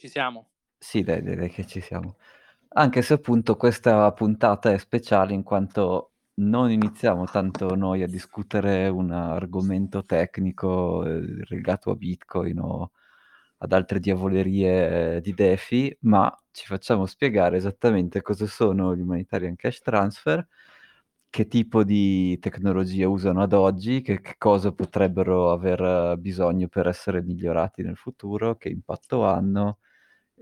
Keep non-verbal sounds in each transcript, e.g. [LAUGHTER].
Ci siamo. Sì, dai, direi che ci siamo. Anche se appunto questa puntata è speciale in quanto non iniziamo tanto noi a discutere un argomento tecnico eh, legato a Bitcoin o ad altre diavolerie eh, di DeFi, ma ci facciamo spiegare esattamente cosa sono gli humanitarian cash transfer, che tipo di tecnologie usano ad oggi, che, che cosa potrebbero aver bisogno per essere migliorati nel futuro, che impatto hanno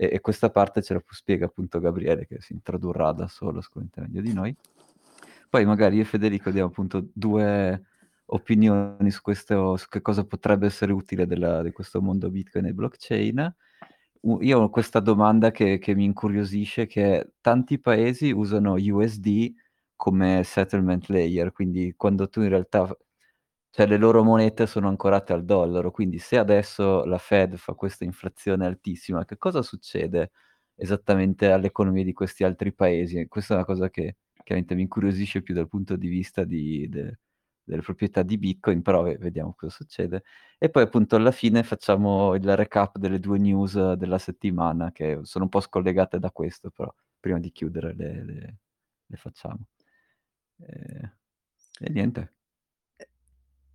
e, e questa parte ce la spiega appunto Gabriele che si introdurrà da solo sicuramente meglio di noi. Poi magari io e Federico diamo appunto due opinioni su, questo, su che cosa potrebbe essere utile della, di questo mondo Bitcoin e blockchain. Io ho questa domanda che, che mi incuriosisce, che tanti paesi usano USD come settlement layer, quindi quando tu in realtà cioè le loro monete sono ancorate al dollaro, quindi se adesso la Fed fa questa inflazione altissima, che cosa succede esattamente all'economia di questi altri paesi? Questa è una cosa che chiaramente mi incuriosisce più dal punto di vista di, de, delle proprietà di Bitcoin, però vediamo cosa succede. E poi appunto alla fine facciamo il recap delle due news della settimana, che sono un po' scollegate da questo, però prima di chiudere le, le, le facciamo. E, e niente.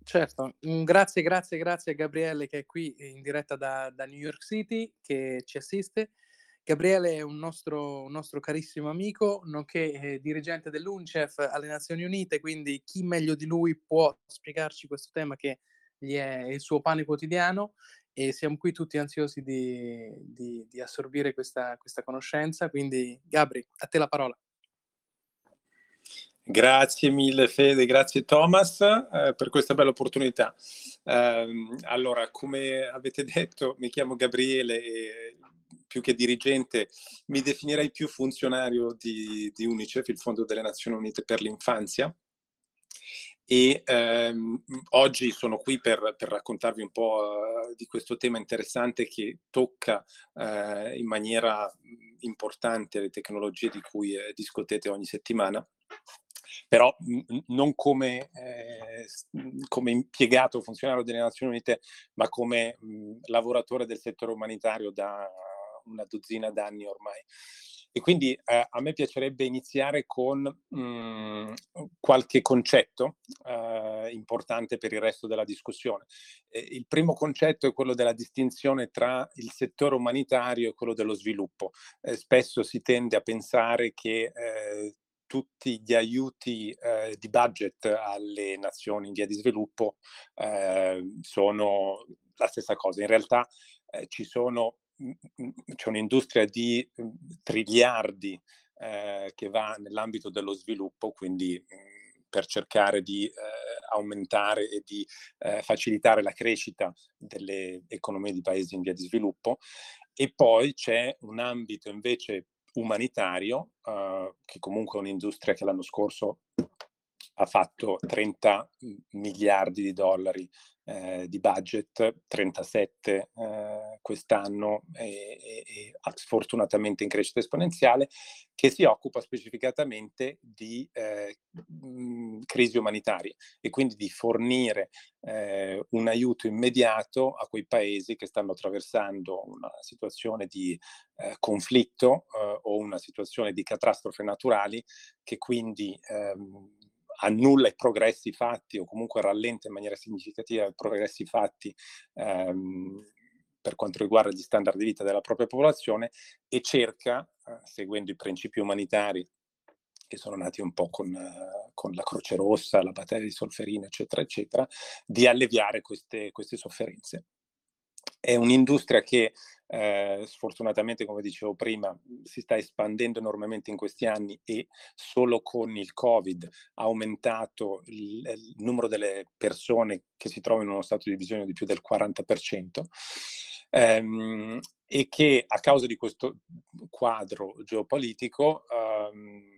Certo, grazie, grazie, grazie a Gabriele che è qui in diretta da, da New York City, che ci assiste. Gabriele è un nostro, un nostro carissimo amico, nonché eh, dirigente dell'UNCEF alle Nazioni Unite, quindi chi meglio di lui può spiegarci questo tema che gli è il suo pane quotidiano e siamo qui tutti ansiosi di, di, di assorbire questa, questa conoscenza. Quindi Gabri, a te la parola. Grazie mille Fede, grazie Thomas eh, per questa bella opportunità. Eh, allora, come avete detto, mi chiamo Gabriele e più che dirigente mi definirei più funzionario di, di UNICEF, il Fondo delle Nazioni Unite per l'Infanzia. E ehm, oggi sono qui per, per, raccontarvi un po' uh, di questo tema interessante che tocca uh, in maniera importante le tecnologie di cui eh, discutete ogni settimana però mh, non come, eh, come, impiegato funzionario delle Nazioni Unite, ma come mh, lavoratore del settore umanitario da una dozzina d'anni ormai. E quindi eh, a me piacerebbe iniziare con mh, qualche concetto eh, importante per il resto della discussione. Eh, il primo concetto è quello della distinzione tra il settore umanitario e quello dello sviluppo. Eh, spesso si tende a pensare che eh, tutti gli aiuti eh, di budget alle nazioni in via di sviluppo eh, sono la stessa cosa. In realtà eh, ci sono, mh, mh, c'è un'industria di triliardi eh, che va nell'ambito dello sviluppo, quindi per cercare di eh, aumentare e di eh, facilitare la crescita delle economie di paesi in via di sviluppo. E poi c'è un ambito invece umanitario, uh, che comunque è un'industria che l'anno scorso ha fatto 30 miliardi di dollari eh, di budget, 37 eh, quest'anno e, e, sfortunatamente in crescita esponenziale, che si occupa specificatamente di eh, mh, crisi umanitarie e quindi di fornire eh, un aiuto immediato a quei paesi che stanno attraversando una situazione di eh, conflitto eh, o una situazione di catastrofe naturali che quindi ehm, annulla i progressi fatti o comunque rallenta in maniera significativa i progressi fatti ehm, per quanto riguarda gli standard di vita della propria popolazione e cerca, eh, seguendo i principi umanitari che sono nati un po' con, uh, con, la Croce Rossa, la battaglia di Solferino, eccetera, eccetera, di alleviare queste, queste sofferenze. È un'industria che eh, sfortunatamente, come dicevo prima, si sta espandendo enormemente in questi anni e solo con il Covid ha aumentato il, il numero delle persone che si trovano in uno stato di bisogno di più del 40%. Ehm, e che a causa di questo quadro geopolitico um,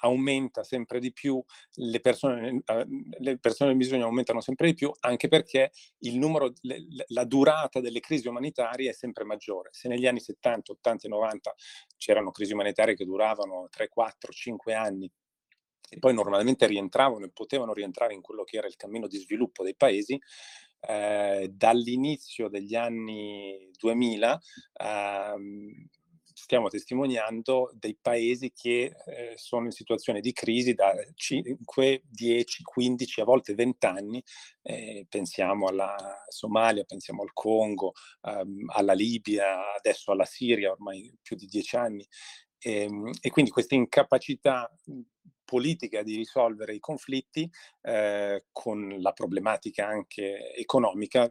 aumenta sempre di più, le persone, le persone in bisogno aumentano sempre di più, anche perché il numero, la durata delle crisi umanitarie è sempre maggiore. Se negli anni 70, 80 e 90 c'erano crisi umanitarie che duravano 3, 4, 5 anni, e poi normalmente rientravano e potevano rientrare in quello che era il cammino di sviluppo dei paesi, eh, dall'inizio degli anni 2000 ehm, stiamo testimoniando dei paesi che eh, sono in situazione di crisi da 5, 10, 15, a volte 20 anni. Eh, pensiamo alla Somalia, pensiamo al Congo, ehm, alla Libia, adesso alla Siria, ormai più di 10 anni. E, ehm, e quindi questa incapacità politica di risolvere i conflitti eh, con la problematica anche economica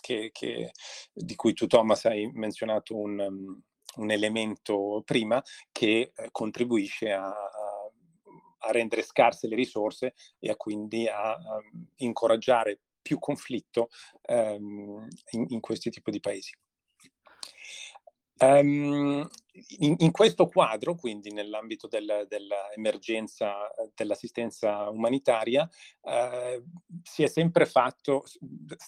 che, che, di cui tu Thomas hai menzionato un, un elemento prima che eh, contribuisce a, a, rendere scarse le risorse e a quindi a, a incoraggiare più conflitto ehm, in, in questi tipi di paesi. Um, in, in, questo quadro, quindi nell'ambito del, dell'emergenza dell'assistenza umanitaria, eh, si è sempre fatto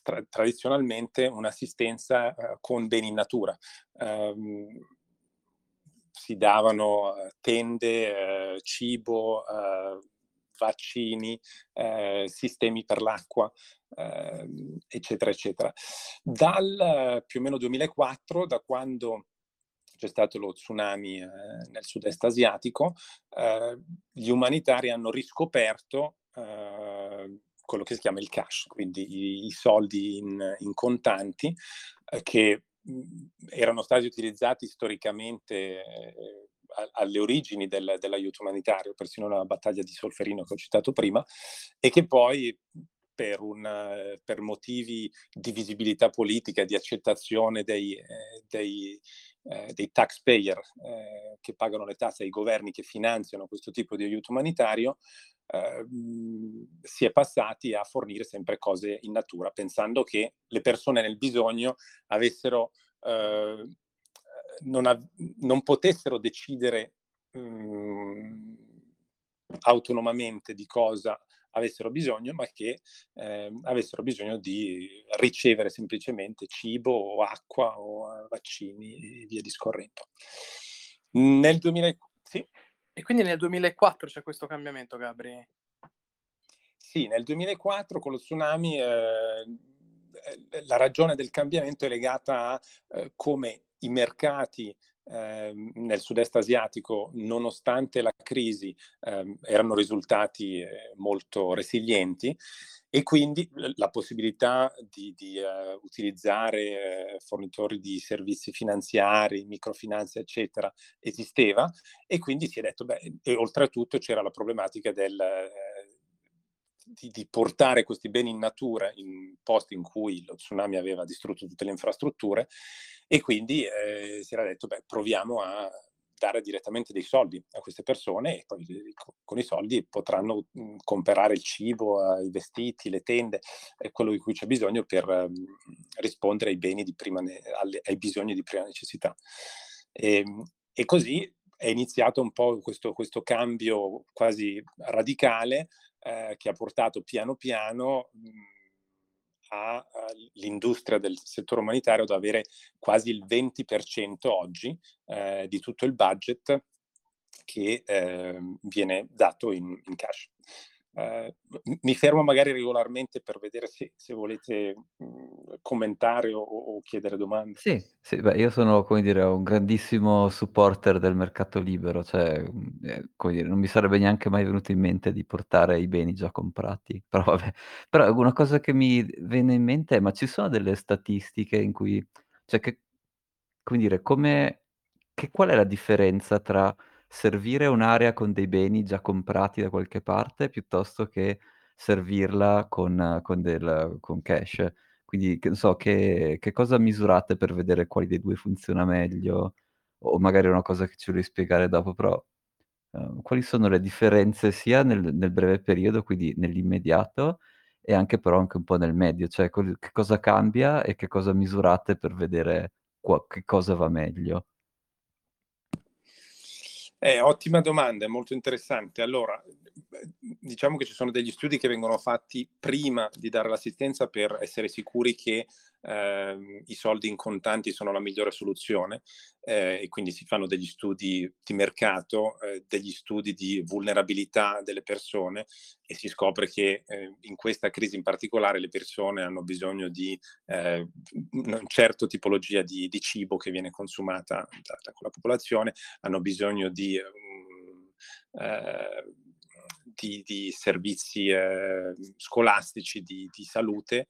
tra, tradizionalmente un'assistenza eh, con beni in natura. Um, si davano eh, tende, eh, cibo, eh, vaccini, eh, sistemi per l'acqua, eh, eccetera, eccetera. Dal più o meno 2004, da quando c'è stato lo tsunami eh, nel sud-est asiatico, gli umanitari hanno riscoperto quello che si chiama il cash, quindi i, i soldi in, in contanti, che Mhmm, erano stati utilizzati storicamente eh, alle origini del, dell'aiuto umanitario, persino nella battaglia di Solferino che ho citato prima, e che poi per, un, per motivi di visibilità politica, di accettazione dei, eh, dei, eh, dei taxpayer eh, che pagano le tasse ai governi che finanziano questo tipo di aiuto umanitario, eh, si è passati a fornire sempre cose in natura, pensando che le persone nel bisogno avessero, eh, non, av- non, potessero decidere mh, autonomamente di cosa avessero bisogno, ma che eh, avessero bisogno di ricevere semplicemente cibo o acqua o vaccini e via discorrendo. Nel 2000... Sì? E quindi nel 2004 c'è questo cambiamento, Gabri? Sì, nel 2004 con lo tsunami eh, la ragione del cambiamento è legata a eh, come i mercati eh, nel sud-est asiatico, nonostante la crisi, eh, erano risultati eh, molto resilienti e quindi la possibilità di, di uh, utilizzare uh, fornitori di servizi finanziari, microfinanze, eccetera, esisteva e quindi si è detto, beh, e oltretutto c'era la problematica del, di, di, portare questi beni in natura in posti in cui lo tsunami aveva distrutto tutte le infrastrutture e quindi eh, si era detto, beh, proviamo a dare direttamente dei soldi a queste persone e poi con i soldi potranno mhmm, comprare il cibo, i vestiti, le tende, quello di cui c'è bisogno per mhmm, rispondere ai, beni di prima ai bisogni di prima necessità. E, ehm, e così è iniziato un po' questo, questo cambio quasi radicale eh, che ha portato piano piano mh, mhmm, all'industria del settore umanitario ad avere quasi il 20% oggi eh, di tutto il budget che eh, viene dato in, in cash. Uh, mi fermo magari regolarmente per vedere se, se volete mh, commentare o, o, chiedere domande. Sì, sì beh, io sono, dire, un grandissimo supporter del mercato libero, cioè, eh, dire, non mi sarebbe neanche mai venuto in mente di portare i beni già comprati, [LAUGHS] però vabbè. Però una cosa che mi viene in mente è, ma ci sono delle statistiche in cui, cioè che, come dire, come, che, qual è la differenza tra servire un'area con dei beni già comprati da qualche parte, piuttosto che servirla con con del con cash. Quindi, che ne so, che che cosa misurate per vedere quali dei 2 funziona meglio? O magari è una cosa che ci vuoi spiegare dopo, però, uhm, quali sono le differenze sia nel nel breve periodo, quindi nell'immediato, e anche però anche un po' nel medio? Cioè, che cosa cambia e che cosa misurate per vedere qua che cosa va meglio? Eh, ottima domanda, è molto interessante. Allora, diciamo che ci sono degli studi che vengono fatti prima di dare l'assistenza per essere sicuri che eh, i soldi in contanti sono la migliore soluzione eh, e quindi si fanno degli studi di mercato, eh, degli studi di vulnerabilità delle persone e si scopre che eh, in questa crisi in particolare le persone hanno bisogno di eh, una certa tipologia di, di, cibo che viene consumata da, da quella popolazione, hanno bisogno di... Um, di, di, servizi scolastici di, di, salute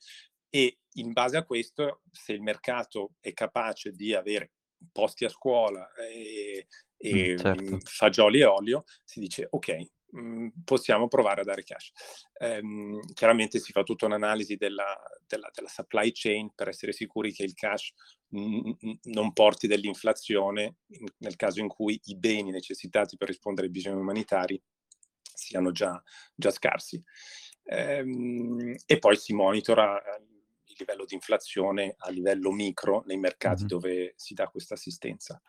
e in base a questo, se il mercato è capace di avere posti a scuola e, e mm, certo. fagioli e olio, si dice ok, mh, mm, possiamo provare a dare cash. Um, chiaramente si fa tutta un'analisi della, della, della, supply chain per essere sicuri che il cash n- non porti dell'inflazione in, nel caso in cui i beni necessitati per rispondere ai bisogni umanitari siano già, già scarsi. Um, e poi si monitora livello di inflazione a livello micro nei mercati mm-hmm. dove si dà questa assistenza.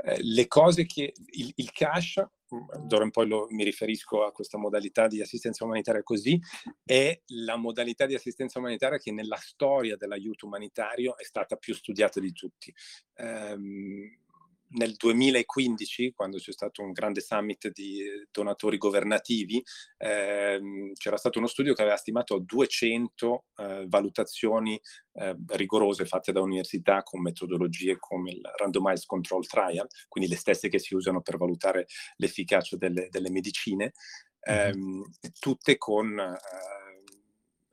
Eh, le cose che il, il cash, mm, d'ora in poi lo, mi riferisco a questa modalità di assistenza umanitaria così, è la modalità di assistenza umanitaria che nella storia dell'aiuto umanitario è stata più studiata di tutti. Um, nel 2015, quando c'è stato un grande summit di donatori governativi, ehm, c'era stato uno studio che aveva stimato 200 eh, valutazioni eh, rigorose fatte da università con metodologie come il randomized control trial, quindi le stesse che si usano per valutare l'efficacia delle, delle medicine, ehm, tutte con... Eh,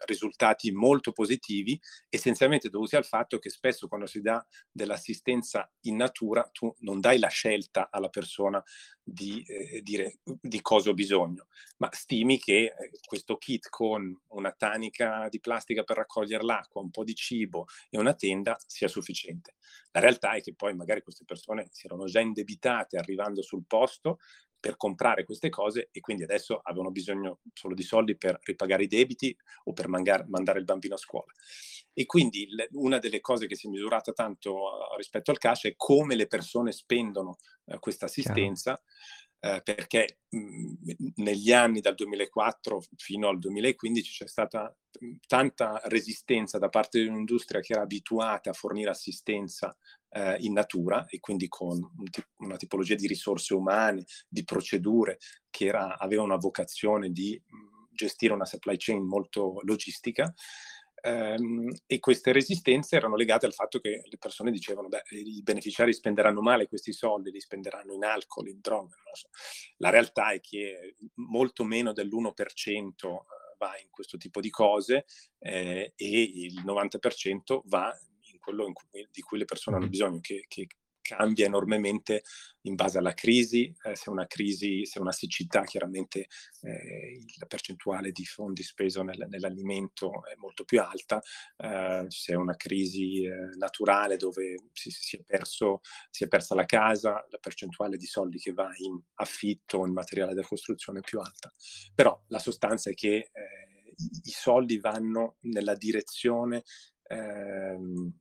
risultati molto positivi, essenzialmente dovuti al fatto che spesso quando si dà dell'assistenza in natura tu non dai la scelta alla persona di eh, dire di cosa ho bisogno, ma stimi che eh, questo kit con una tanica di plastica per raccogliere l'acqua, un po' di cibo e una tenda sia sufficiente. La realtà è che poi magari queste persone si erano già indebitate arrivando sul posto, per comprare queste cose e quindi adesso avevano bisogno solo di soldi per ripagare i debiti o per mangar, mandare il bambino a scuola. E quindi l- una delle cose che si è misurata tanto uh, rispetto al cash è come le persone spendono uh, questa assistenza. Eh, perché mh, negli anni dal 2004 fino al 2015 c'è stata mh, tanta resistenza da parte di un'industria che era abituata a fornire assistenza eh, in natura e quindi con un t- una tipologia di risorse umane, di procedure che era, aveva una vocazione di mh, gestire una supply chain molto logistica. Um, e queste resistenze erano legate al fatto che le persone dicevano beh i beneficiari spenderanno male questi soldi, li spenderanno in alcol, in droga. So. La realtà è che molto meno dell'1% eh, va in questo tipo di cose eh, e il 90% va quello cui, di cui le persone hanno bisogno, che, che, cambia enormemente in base alla crisi, eh, se una crisi, se una siccità, chiaramente eh, la percentuale di fondi speso nel, nell'alimento è molto più alta, eh, se è una crisi eh, naturale dove si, si, è perso, si, è persa la casa, la percentuale di soldi che va in affitto o in materiale da costruzione è più alta. Però la sostanza è che eh, i, i soldi vanno nella direzione ehm,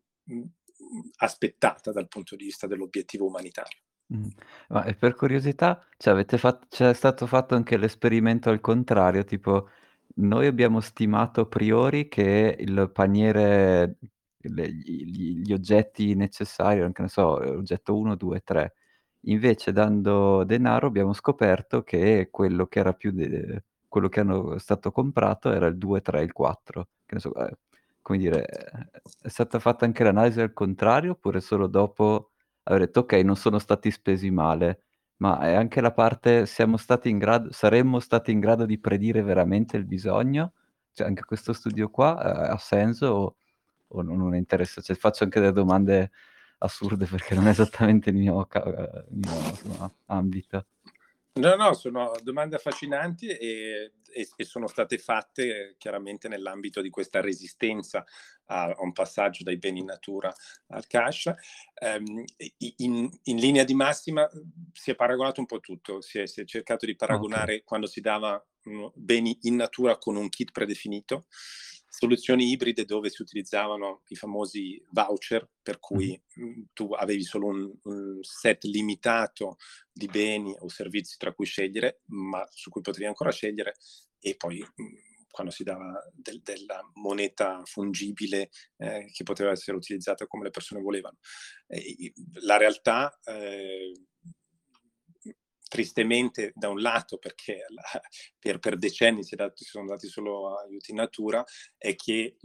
aspettata dal punto di vista dell'obiettivo umanitario. Mm. Ma per curiosità, cioè fatto, c'è stato fatto anche l'esperimento al contrario, tipo noi abbiamo stimato a priori che il paniere, le, gli, gli, oggetti necessari, anche ne so, oggetto 1, 2, 3, invece dando denaro abbiamo scoperto che quello che era più, de, quello che hanno stato comprato era il 2, 3, il 4, che ne so, eh, come dire, è stata fatta anche l'analisi al contrario oppure solo dopo aver detto ok, non sono stati spesi male, ma è anche la parte siamo stati in grado, saremmo stati in grado di predire veramente il bisogno? Cioè anche questo studio qua eh, ha senso o, o non, non interessa? Cioè, faccio anche delle domande assurde perché non è esattamente il mio, il mio insomma, ambito. No, no, sono domande affascinanti e, e, e, sono state fatte chiaramente nell'ambito di questa resistenza a, a un passaggio dai beni in natura al cash. Um, in, in, linea di massima si è paragonato un po' tutto, si è, si è cercato di paragonare okay. quando si dava beni in natura con un kit predefinito soluzioni ibride dove si utilizzavano i famosi voucher, per cui mh, mm, tu avevi solo un, un, set limitato di beni o servizi tra cui scegliere, ma su cui potevi ancora scegliere, e poi mh, mm, quando si dava del, della moneta fungibile eh, che poteva essere utilizzata come le persone volevano. Eh, la realtà, eh, tristemente da un lato, perché la, per, per, decenni si, dato, si, sono dati solo aiuti in natura, è che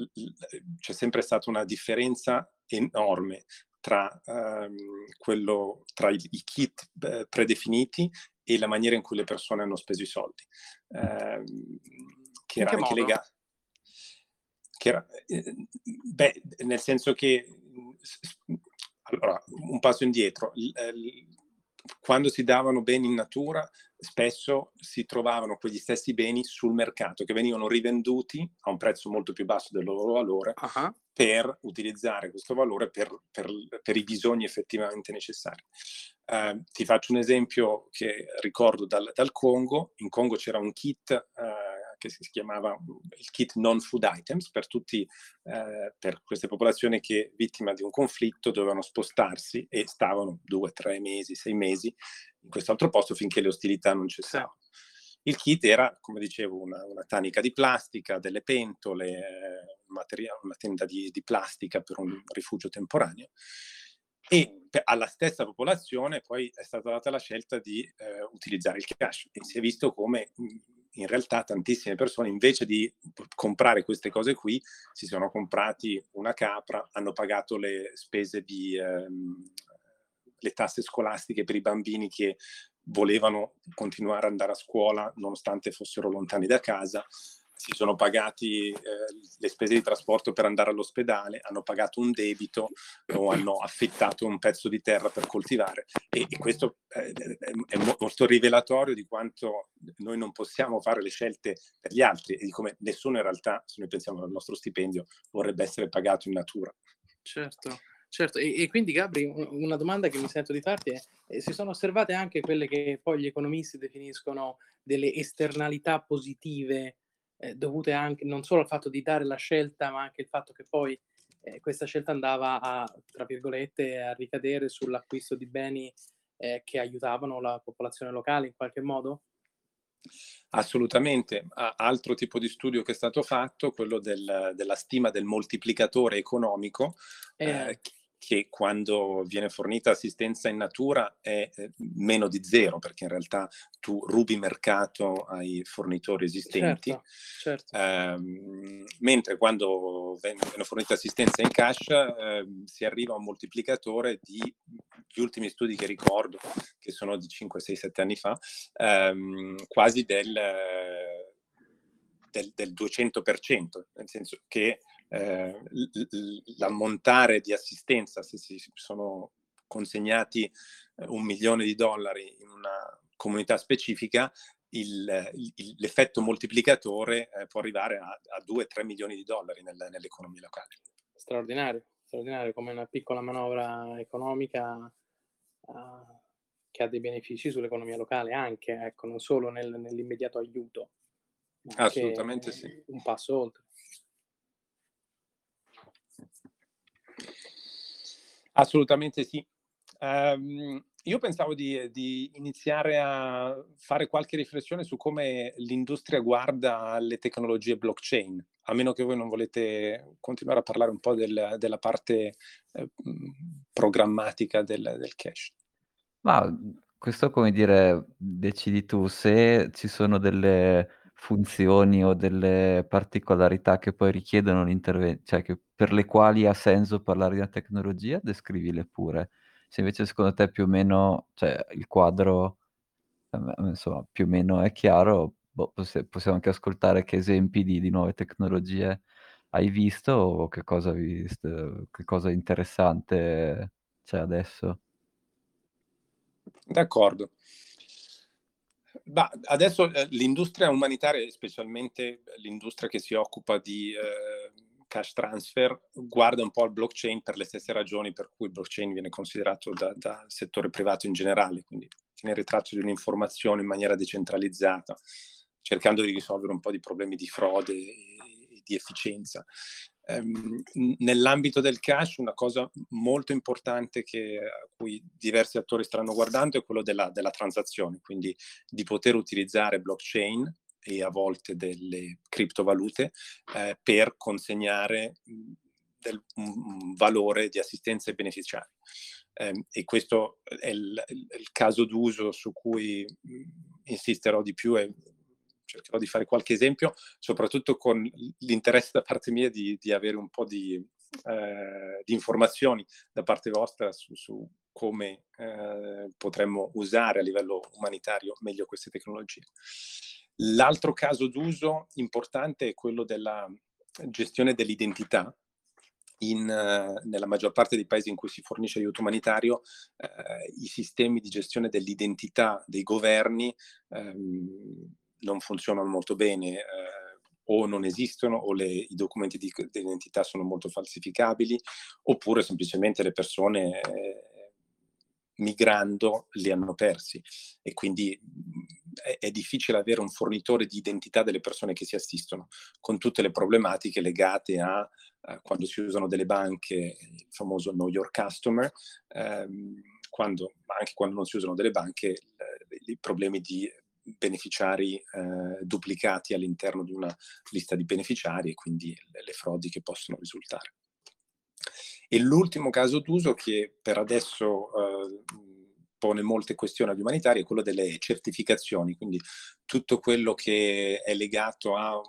c'è sempre stata una differenza enorme tra, um, quello, tra i, i kit eh, predefiniti e la maniera in cui le persone hanno speso i soldi, eh, che era anche legato. Che era, eh, beh, nel senso che, allora, un passo indietro, quando si davano beni in natura, spesso si trovavano quegli stessi beni sul mercato che venivano rivenduti a un prezzo molto più basso del loro valore uh-huh. per utilizzare questo valore per, per, per i bisogni effettivamente necessari. Uh, ti faccio un esempio che ricordo dal, dal, Congo. In Congo c'era un kit uh, che si chiamava il kit non food items per tutti, eh, per queste popolazioni che vittima di un conflitto dovevano spostarsi e stavano due, tre mesi, sei mesi in quest'altro posto finché le ostilità non cessavano. Il kit era, come dicevo, una, una tanica di plastica, delle pentole, eh, materia, una tenda di, di plastica per un rifugio temporaneo e alla stessa popolazione poi è stata data la scelta di eh, utilizzare il cash e si è visto come in realtà tantissime persone invece di comprare queste cose qui si sono comprati una capra, hanno pagato le spese di ehm, le tasse scolastiche per i bambini che volevano continuare ad andare a scuola nonostante fossero lontani da casa si sono pagati eh, le spese di trasporto per andare all'ospedale, hanno pagato un debito o hanno affittato un pezzo di terra per coltivare e, e questo eh, è molto rivelatorio di quanto noi non possiamo fare le scelte per gli altri e di come nessuno in realtà, se noi pensiamo al nostro stipendio, vorrebbe essere pagato in natura. Certo. Certo, e, e, quindi Gabri, una domanda che mi sento di farti è, eh, si sono osservate anche quelle che poi gli economisti definiscono delle esternalità positive eh, dovute anche non solo al fatto di dare la scelta, ma anche il fatto che poi eh, questa scelta andava a, tra virgolette, a ricadere sull'acquisto di beni eh, che aiutavano la popolazione locale in qualche modo? Assolutamente. Altro tipo di studio che è stato fatto, quello del, della stima del moltiplicatore economico, eh, eh che quando viene fornita assistenza in natura è eh, meno di zero, perché in realtà tu rubi mercato ai fornitori esistenti, certo, certo. Eh, mentre quando viene, fornita assistenza in cash eh, si arriva a un moltiplicatore di gli ultimi studi che ricordo, che sono di 5, 6, 7 anni fa, ehm, quasi del, del, del 200%, nel senso che eh, l'ammontare di assistenza, se si sono consegnati eh, un milione di dollari in una comunità specifica, il, il, l'effetto moltiplicatore eh, può arrivare a, a 2-3 milioni di dollari nel, nell'economia locale. Straordinario, straordinario come una piccola manovra economica uh, che ha dei benefici sull'economia locale anche, ecco, non solo nel, nell'immediato aiuto. Assolutamente sì. Un passo oltre. Assolutamente sì. Um, io pensavo di, di, iniziare a fare qualche riflessione su come l'industria guarda alle tecnologie blockchain, a meno che voi non volete continuare a parlare un po' del, della parte eh, programmatica del, del cache. Ma questo, come dire, decidi tu se ci sono delle funzioni o delle particolarità che poi richiedono l'intervento, cioè che per le quali ha senso parlare di una tecnologia, descrivile pure. Se invece secondo te più o meno, cioè il quadro, ehm, insomma, più o meno è chiaro, boh, possiamo anche ascoltare che esempi di, di nuove tecnologie hai visto o che cosa, visto, che cosa interessante c'è adesso. D'accordo. Bah, adesso eh, l'industria umanitaria, specialmente l'industria che si occupa di eh, cash transfer, guarda un po' al blockchain per le stesse ragioni per cui il blockchain viene considerato dal da settore privato in generale, quindi tenere traccia di un'informazione in maniera decentralizzata, cercando di risolvere un po' di problemi di frode e di efficienza. Um, nell'ambito del cash una cosa molto importante che, a cui diversi attori stanno guardando è quello della, della transazione, quindi di poter utilizzare blockchain e a volte delle criptovalute eh, per consegnare del, un valore di assistenza ai beneficiari. Eh, e questo è il, il, caso d'uso su cui insisterò di più e cercherò di fare qualche esempio, soprattutto con l'interesse da parte mia di, di avere un po' di, eh, di, informazioni da parte vostra su, su come eh, potremmo usare a livello umanitario meglio queste tecnologie. L'altro caso d'uso importante è quello della gestione dell'identità. In, nella maggior parte dei paesi in cui si fornisce aiuto umanitario, eh, i sistemi di gestione dell'identità dei governi ehm, non funzionano molto bene. Eh, o non esistono o le, i documenti di, di, identità sono molto falsificabili oppure semplicemente le persone eh, migrando li hanno persi e quindi è, è, difficile avere un fornitore di identità delle persone che si assistono, con tutte le problematiche legate a, a quando si usano delle banche, il famoso know your customer, ehm, quando, anche quando non si usano delle banche, i problemi di beneficiari eh, duplicati all'interno di una lista di beneficiari e quindi le, le frodi che possono risultare. E l'ultimo caso d'uso che per adesso eh, pone molte questioni agli umanitari è quello delle certificazioni, quindi tutto quello che è legato a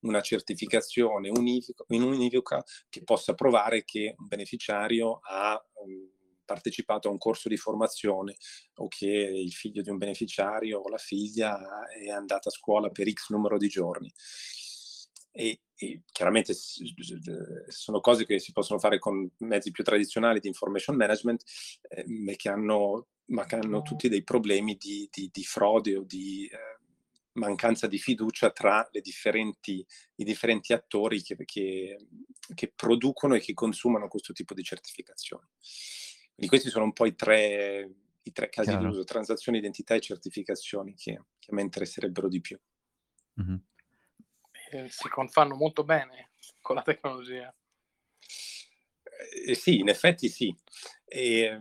una certificazione univoca, univoca che possa provare che un beneficiario ha um, partecipato a un corso di formazione o che il figlio di un beneficiario o la figlia è andata a scuola per x numero di giorni. E, e, chiaramente sono cose che si possono fare con mezzi più tradizionali di information management, eh, ma, che hanno, ma, che hanno, tutti dei problemi di, di, di frode o di eh, mancanza di fiducia tra differenti, i differenti attori che, che, che, producono e che consumano questo tipo di certificazioni. Quindi questi sono un po' i tre, i tre casi Chiaro. d'uso, transazioni, identità e certificazioni che, che a me interesserebbero di più. Mm-hmm eh, si fanno molto bene con la tecnologia. Eh, sì, in effetti sì. E,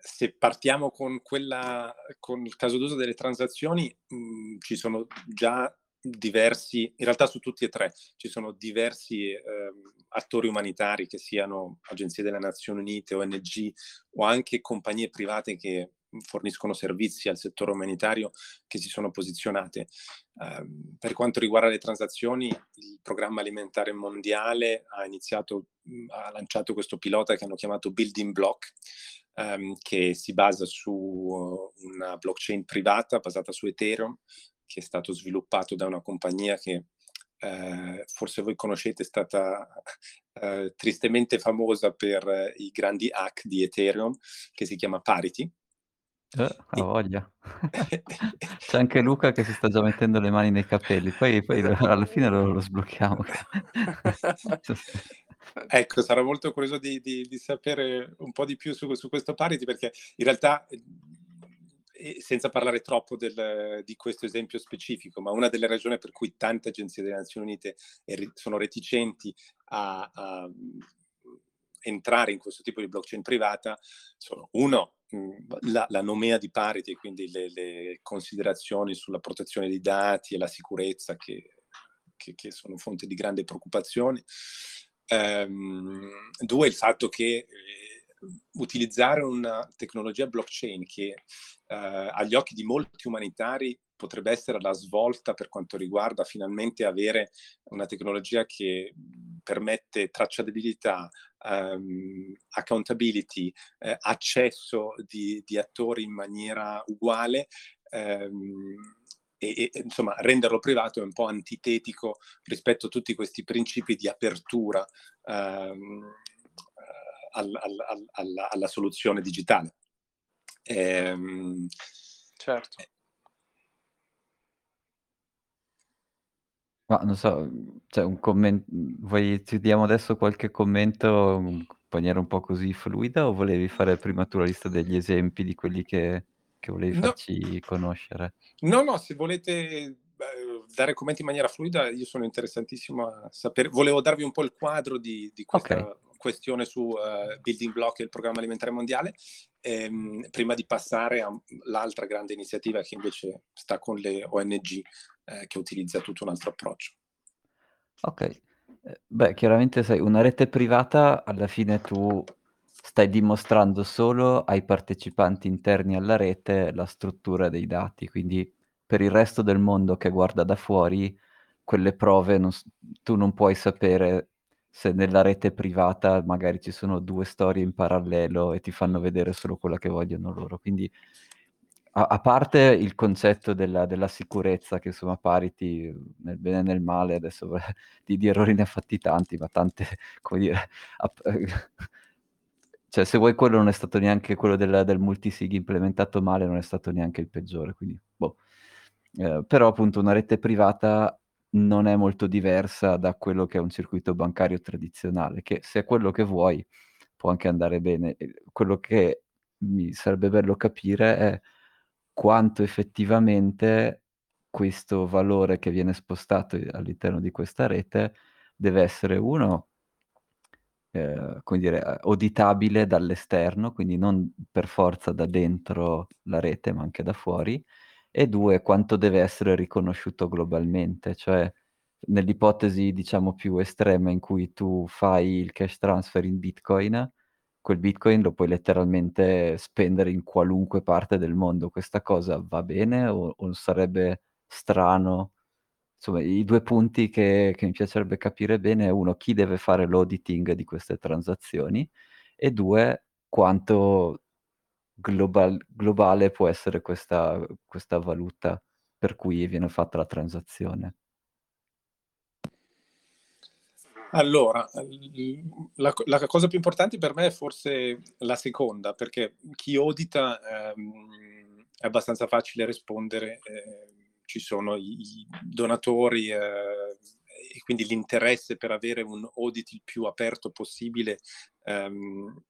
se partiamo con, quella, con il caso d'uso delle transazioni, mh, ci sono già diversi, in realtà su tutti e tre, ci sono diversi eh, attori umanitari, che siano agenzie delle Nazioni Unite, ONG o anche compagnie private che forniscono servizi al settore umanitario che si sono posizionate. Uh, per quanto riguarda le transazioni, il programma alimentare mondiale ha iniziato, ha lanciato questo pilota che hanno chiamato Building Block, um, che si basa su una blockchain privata basata su Ethereum, che è stato sviluppato da una compagnia che Uh, forse voi conoscete, è stata uh, [LAUGHS] tristemente famosa per uh, i grandi hack di Ethereum, che si chiama Parity. Eh, ha voglia. [LAUGHS] C'è anche Luca che si sta già mettendo le mani nei capelli, poi, poi alla fine lo, lo sblocchiamo. [LAUGHS] ecco, sarò molto curioso di, di, di, sapere un po' di più su, su questo parity perché in realtà senza parlare troppo del, di questo esempio specifico, ma una delle ragioni per cui tante agenzie delle Nazioni Unite sono reticenti a, a entrare in questo tipo di blockchain privata sono uno, la, la nomea di parity, quindi le, le, considerazioni sulla protezione dei dati e la sicurezza che, che, che sono fonte di grande preoccupazione. Um, due, il fatto che eh, utilizzare una tecnologia blockchain che uh, agli occhi di molti umanitari potrebbe essere la svolta per quanto riguarda finalmente avere una tecnologia che permette tracciabilità, um, accountability, eh, accesso di, di, attori in maniera uguale. Um, e, e, insomma renderlo privato è un po' antitetico rispetto a tutti questi principi di apertura um, al, al, al, alla, alla, soluzione digitale. Ehm, certo. Ma non so, cioè un commento, vuoi ti diamo adesso qualche commento in maniera un po' così fluida o volevi fare prima tu la lista degli esempi di quelli che, che volevi No, farci conoscere? no, no, se volete eh, dare commenti in maniera fluida, io sono interessantissimo a sapere. Volevo darvi un po' il quadro di, di Ok, questa questione su uh, Building Block e il programma alimentare mondiale, ehm, prima di passare all'altra grande iniziativa che invece sta con le ONG, eh, che utilizza tutto un altro approccio. Ok, eh, beh, chiaramente sai, una rete privata alla fine tu stai dimostrando solo ai partecipanti interni alla rete la struttura dei dati, quindi per il resto del mondo che guarda da fuori, quelle prove non, tu non puoi sapere se nella rete privata magari ci sono due storie in parallelo e ti fanno vedere solo quella che vogliono loro. Quindi a, a parte il concetto della, della, sicurezza, che insomma pariti nel bene e nel male, adesso [LAUGHS] di, di errori ne ha fatti tanti, ma tante, [LAUGHS] come dire... [LAUGHS] cioè se vuoi quello non è stato neanche quello del, del multisig implementato male, non è stato neanche il peggiore, quindi boh. Eh, però appunto una rete privata non è molto diversa da quello che è un circuito bancario tradizionale, che se è quello che vuoi può anche andare bene. Quello che mi sarebbe bello capire è quanto effettivamente questo valore che viene spostato all'interno di questa rete deve essere uno, eh, come dire, auditabile dall'esterno, quindi non per forza da dentro la rete, ma anche da fuori, e due, quanto deve essere riconosciuto globalmente, cioè nell'ipotesi diciamo più estrema in cui tu fai il cash transfer in Bitcoin, quel Bitcoin lo puoi letteralmente spendere in qualunque parte del mondo. Questa cosa va bene o, o sarebbe strano? Insomma, i due punti che, che mi piacerebbe capire bene è uno, chi deve fare l'auditing di queste transazioni e due, quanto global, globale può essere questa, questa valuta per cui viene fatta la transazione. Allora, la, la, cosa più importante per me è forse la seconda, perché chi audita ehm, è abbastanza facile rispondere, eh, ci sono i, i donatori eh, e quindi l'interesse per avere un audit il più aperto possibile ehm,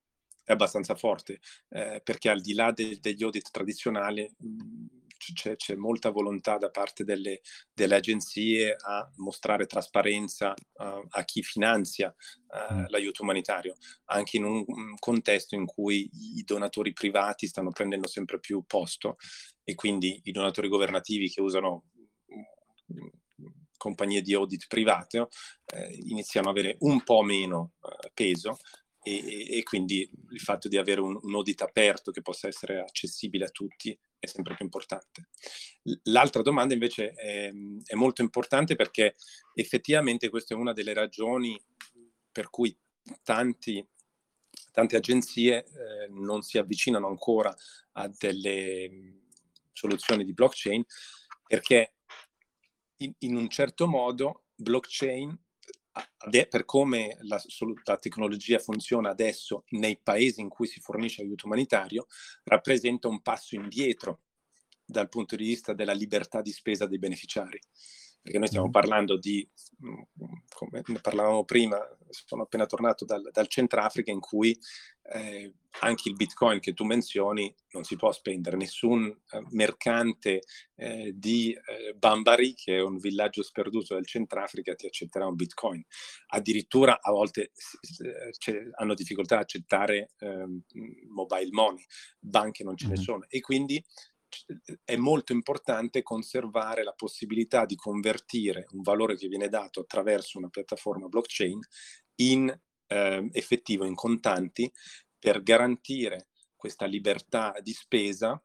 è abbastanza forte, eh, perché al di là de- degli audit tradizionali mh, c'è, c'è, molta volontà da parte delle, delle agenzie a mostrare trasparenza uh, a chi finanzia uh, l'aiuto umanitario, anche in un, un, contesto in cui i donatori privati stanno prendendo sempre più posto e quindi i donatori governativi che usano compagnie di audit private eh, iniziano ad avere un po' meno eh, peso e, e, quindi il fatto di avere un, un, audit aperto che possa essere accessibile a tutti è sempre più importante. L'altra domanda invece è, è molto importante perché effettivamente questa è una delle ragioni per cui tanti, tante agenzie eh, non si avvicinano ancora a delle soluzioni di blockchain perché in, in un certo modo blockchain per come la, la, tecnologia funziona adesso nei paesi in cui si fornisce aiuto umanitario, rappresenta un passo indietro dal punto di vista della libertà di spesa dei beneficiari perché noi stiamo parlando di, come ne parlavamo prima, sono appena tornato dal, dal Centrafrica in cui eh, anche il bitcoin che tu menzioni non si può spendere, nessun eh, mercante eh, di eh, Bambari, che è un villaggio sperduto del Centrafrica, ti accetterà un bitcoin. Addirittura a volte hanno difficoltà a accettare ehm, mobile money, banche non ce ne sono. E quindi è molto importante conservare la possibilità di convertire un valore che viene dato attraverso una piattaforma blockchain in eh, effettivo, in contanti, per garantire questa libertà di spesa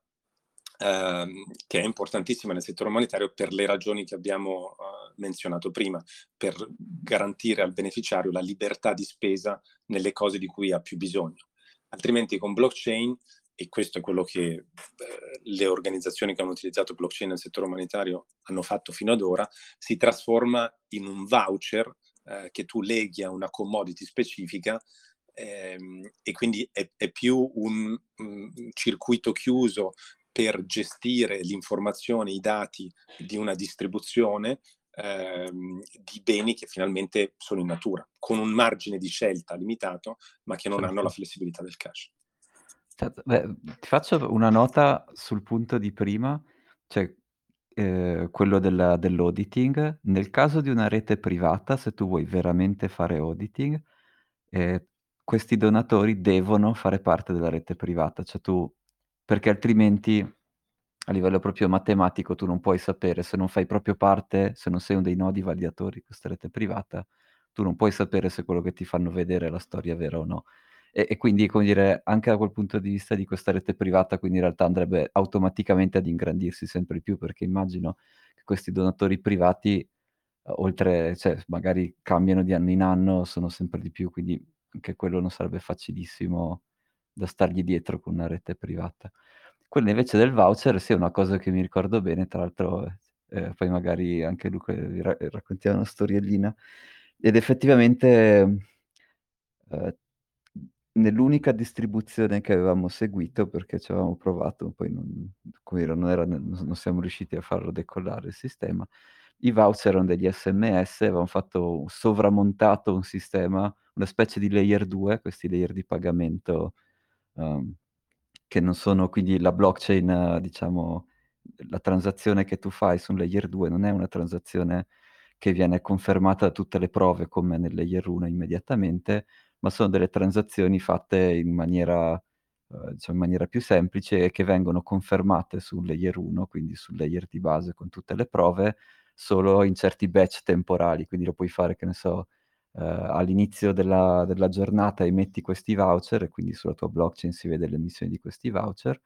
Uh, che è importantissima nel settore umanitario per le ragioni che abbiamo uh, menzionato prima, per garantire al beneficiario la libertà di spesa nelle cose di cui ha più bisogno. Altrimenti con blockchain e questo è quello che eh, le organizzazioni che hanno utilizzato blockchain nel settore umanitario hanno fatto fino ad ora, si trasforma in un voucher eh, che tu leghi a una commodity specifica ehm, e quindi è, è più un, un, circuito chiuso per gestire l'informazione, i dati di una distribuzione ehm, di beni che finalmente sono in natura, con un margine di scelta limitato, ma che non certo. hanno la flessibilità del cash. Certo, beh, ti faccio una nota sul punto di prima, cioè eh, quello della- dell'auditing. Nel caso di una rete privata, se tu vuoi veramente fare auditing, eh, questi donatori devono fare parte della rete privata, cioè tu perché altrimenti a livello proprio matematico tu non puoi sapere, se non fai proprio parte, se non sei uno dei nodi validatori di questa rete privata, tu non puoi sapere se quello che ti fanno vedere è la storia vera o no. E, e quindi, come dire, anche da quel punto di vista di questa rete privata, quindi in realtà andrebbe automaticamente ad ingrandirsi sempre di più, perché immagino che questi donatori privati, oltre, cioè, magari cambiano di anno in anno, sono sempre di più, quindi anche quello non sarebbe facilissimo da stargli dietro con una rete privata. Quella invece del voucher, sì, è una cosa che mi ricordo bene, tra l'altro, eh, poi magari anche Luca vi ra- raccontiamo una storiellina, ed effettivamente eh, nell'unica distribuzione che avevamo seguito, perché ci avevamo provato, poi non, non, era, non siamo riusciti a farlo decollare il sistema, i voucher erano degli sms, avevamo fatto sovramontato un sistema, una specie di layer 2, questi layer di pagamento um, che non sono quindi la blockchain, diciamo, la transazione che tu fai su un layer 2 non è una transazione che viene confermata da tutte le prove come nel layer 1 immediatamente, ma sono delle transazioni fatte in maniera, eh, diciamo, in maniera più semplice e che vengono confermate sul layer 1, quindi sul layer di base con tutte le prove, solo in certi batch temporali, quindi lo puoi fare, che ne so, eh, all'inizio della, della, giornata emetti questi voucher e quindi sulla tua blockchain si vede l'emissione di questi voucher.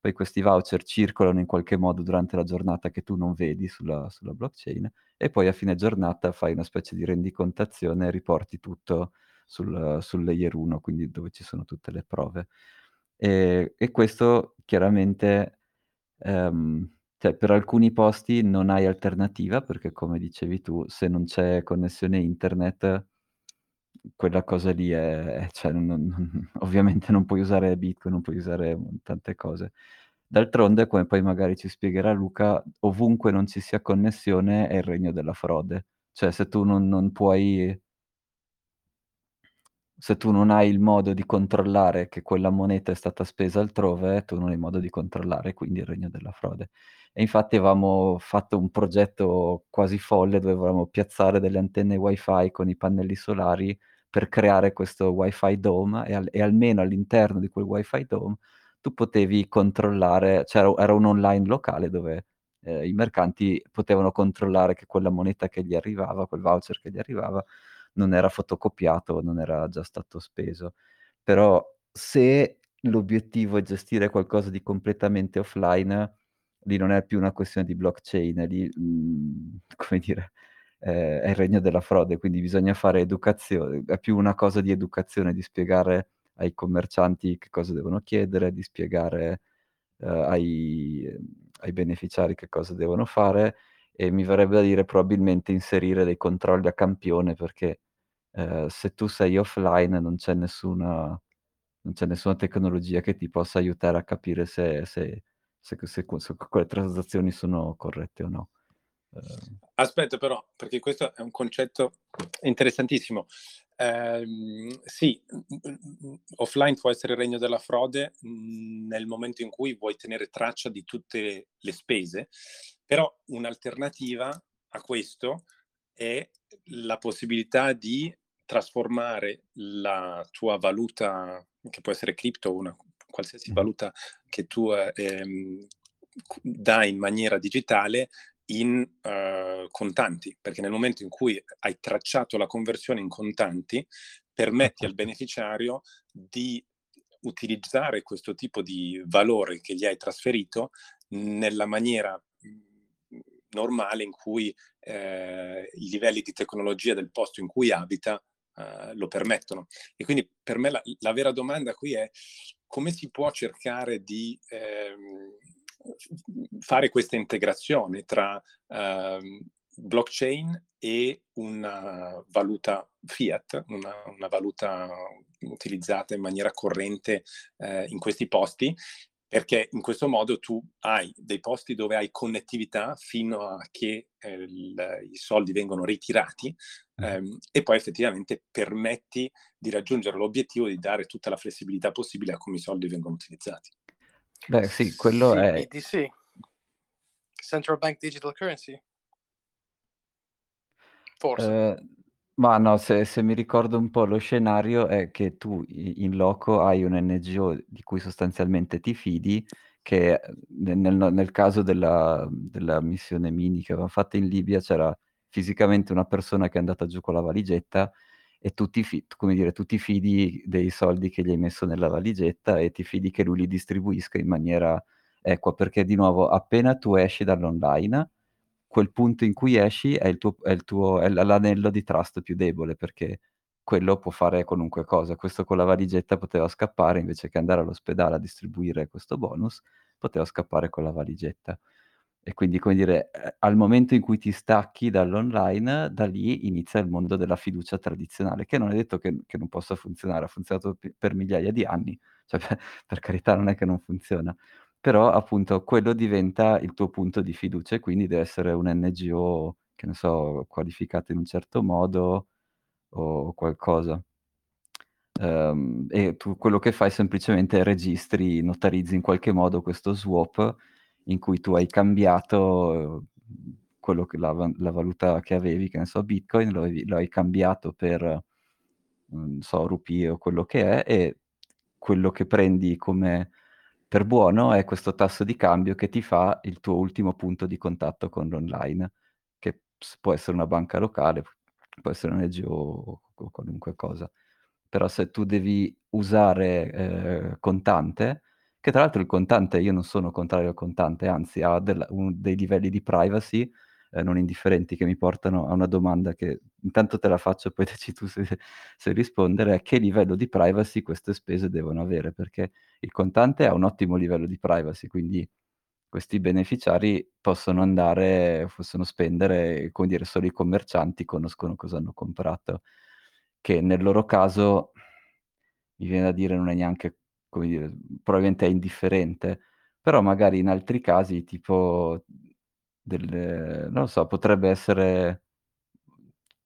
Poi questi voucher circolano in qualche modo durante la giornata che tu non vedi sulla, sulla blockchain e poi a fine giornata fai una specie di rendicontazione e riporti tutto sul, sul layer 1, quindi dove ci sono tutte le prove. E, e questo chiaramente um, cioè, per alcuni posti non hai alternativa perché, come dicevi tu, se non c'è connessione internet, quella cosa lì è... Cioè, non, non, [LAUGHS] ovviamente non puoi usare Bitcoin, non puoi usare tante cose. D'altronde, come poi magari ci spiegherà Luca, ovunque non ci sia connessione è il regno della frode. Cioè, se tu non, non puoi se tu non hai il modo di controllare che quella moneta è stata spesa altrove, tu non hai modo di controllare quindi il regno della frode. E infatti avevamo fatto un progetto quasi folle dove volevamo piazzare delle antenne wifi con i pannelli solari per creare questo wifi dome e, al- e almeno all'interno di quel wifi dome tu potevi controllare, c'era era un online locale dove eh, i mercanti potevano controllare che quella moneta che gli arrivava, quel voucher che gli arrivava, non era fotocopiato, non era già stato speso. Però se l'obiettivo è gestire qualcosa di completamente offline, lì non è più una questione di blockchain, lì, mh, [LAUGHS] come dire, eh, è il regno della frode, quindi bisogna fare educazione, è più una cosa di educazione, di spiegare ai commercianti che cosa devono chiedere, di spiegare eh, ai, ai beneficiari che cosa devono fare e mi verrebbe da dire probabilmente inserire dei controlli a campione perché eh, se tu sei offline non c'è nessuna, non c'è nessuna tecnologia che ti possa aiutare a capire se, se, se, se quelle transazioni sono corrette o no. Uh. Aspetta però, perché questo è un concetto interessantissimo. Eh, sì, offline può essere il regno della frode nel momento in cui vuoi tenere traccia di tutte le spese, però un'alternativa a questo è la possibilità di trasformare la tua valuta, che può essere cripto o una qualsiasi valuta che tu ehm, dai in maniera digitale, in uh, contanti, perché nel momento in cui hai tracciato la conversione in contanti, permetti al beneficiario di utilizzare questo tipo di valore che gli hai trasferito nella maniera normale in cui eh, i livelli di tecnologia del posto in cui abita eh, lo permettono. E quindi per me la, la, vera domanda qui è come si può cercare di ehm, fare questa integrazione tra ehm, blockchain e una valuta fiat, una, una valuta utilizzata in maniera corrente eh, in questi posti perché in questo modo tu hai dei posti dove hai connettività fino a che eh, il, i soldi vengono ritirati ehm, e poi effettivamente permetti di raggiungere l'obiettivo di dare tutta la flessibilità possibile a come i soldi vengono utilizzati. Beh sì, quello sì, è... BTC. Central Bank Digital Currency. Forse. Uh, Ma no, se, se mi ricordo un po' lo scenario è che tu in loco hai un NGO di cui sostanzialmente ti fidi, che nel, nel caso della, della missione Mini che aveva fatto in Libia c'era fisicamente una persona che è andata giù con la valigetta e tu ti, fi- come dire, tu ti fidi dei soldi che gli hai messo nella valigetta e ti fidi che lui li distribuisca in maniera equa, perché di nuovo appena tu esci dall'online, quel punto in cui esci è, il tuo, è, il tuo, è l'anello di trust più debole, perché quello può fare qualunque cosa. Questo con la valigetta poteva scappare invece che andare all'ospedale a distribuire questo bonus, poteva scappare con la valigetta. E quindi, come dire, eh, al momento in cui ti stacchi dall'online, da lì inizia il mondo della fiducia tradizionale, che non è detto che, che non possa funzionare, ha funzionato p- per migliaia di anni, cioè per, [LAUGHS] per, carità non è che non funziona, però appunto quello diventa il tuo punto di fiducia e quindi deve essere un NGO, che ne so, qualificato in un certo modo o qualcosa. Um, e tu quello che fai semplicemente registri, notarizzi in qualche modo questo swap in cui tu hai cambiato quello che la, la valuta che avevi, che ne so, Bitcoin, lo, lo hai cambiato per, non so, rupie o quello che è, e quello che prendi come per buono è questo tasso di cambio che ti fa il tuo ultimo punto di contatto con l'online, che può essere una banca locale, può essere un NGO o qualunque cosa. Però se tu devi usare eh, contante, che tra l'altro il contante, io non sono contrario al contante, anzi ha del, un, dei livelli di privacy eh, non indifferenti che mi portano a una domanda che intanto te la faccio, poi [LAUGHS] dici tu se, se rispondere, è che livello di privacy queste spese devono avere, perché il contante ha un ottimo livello di privacy, quindi questi beneficiari possono andare, possono spendere, come dire, solo i commercianti conoscono cosa hanno comprato, che nel loro caso, mi viene da dire, non è neanche come dire, probabilmente è indifferente, però magari in altri casi, tipo, delle, non lo so, potrebbe essere,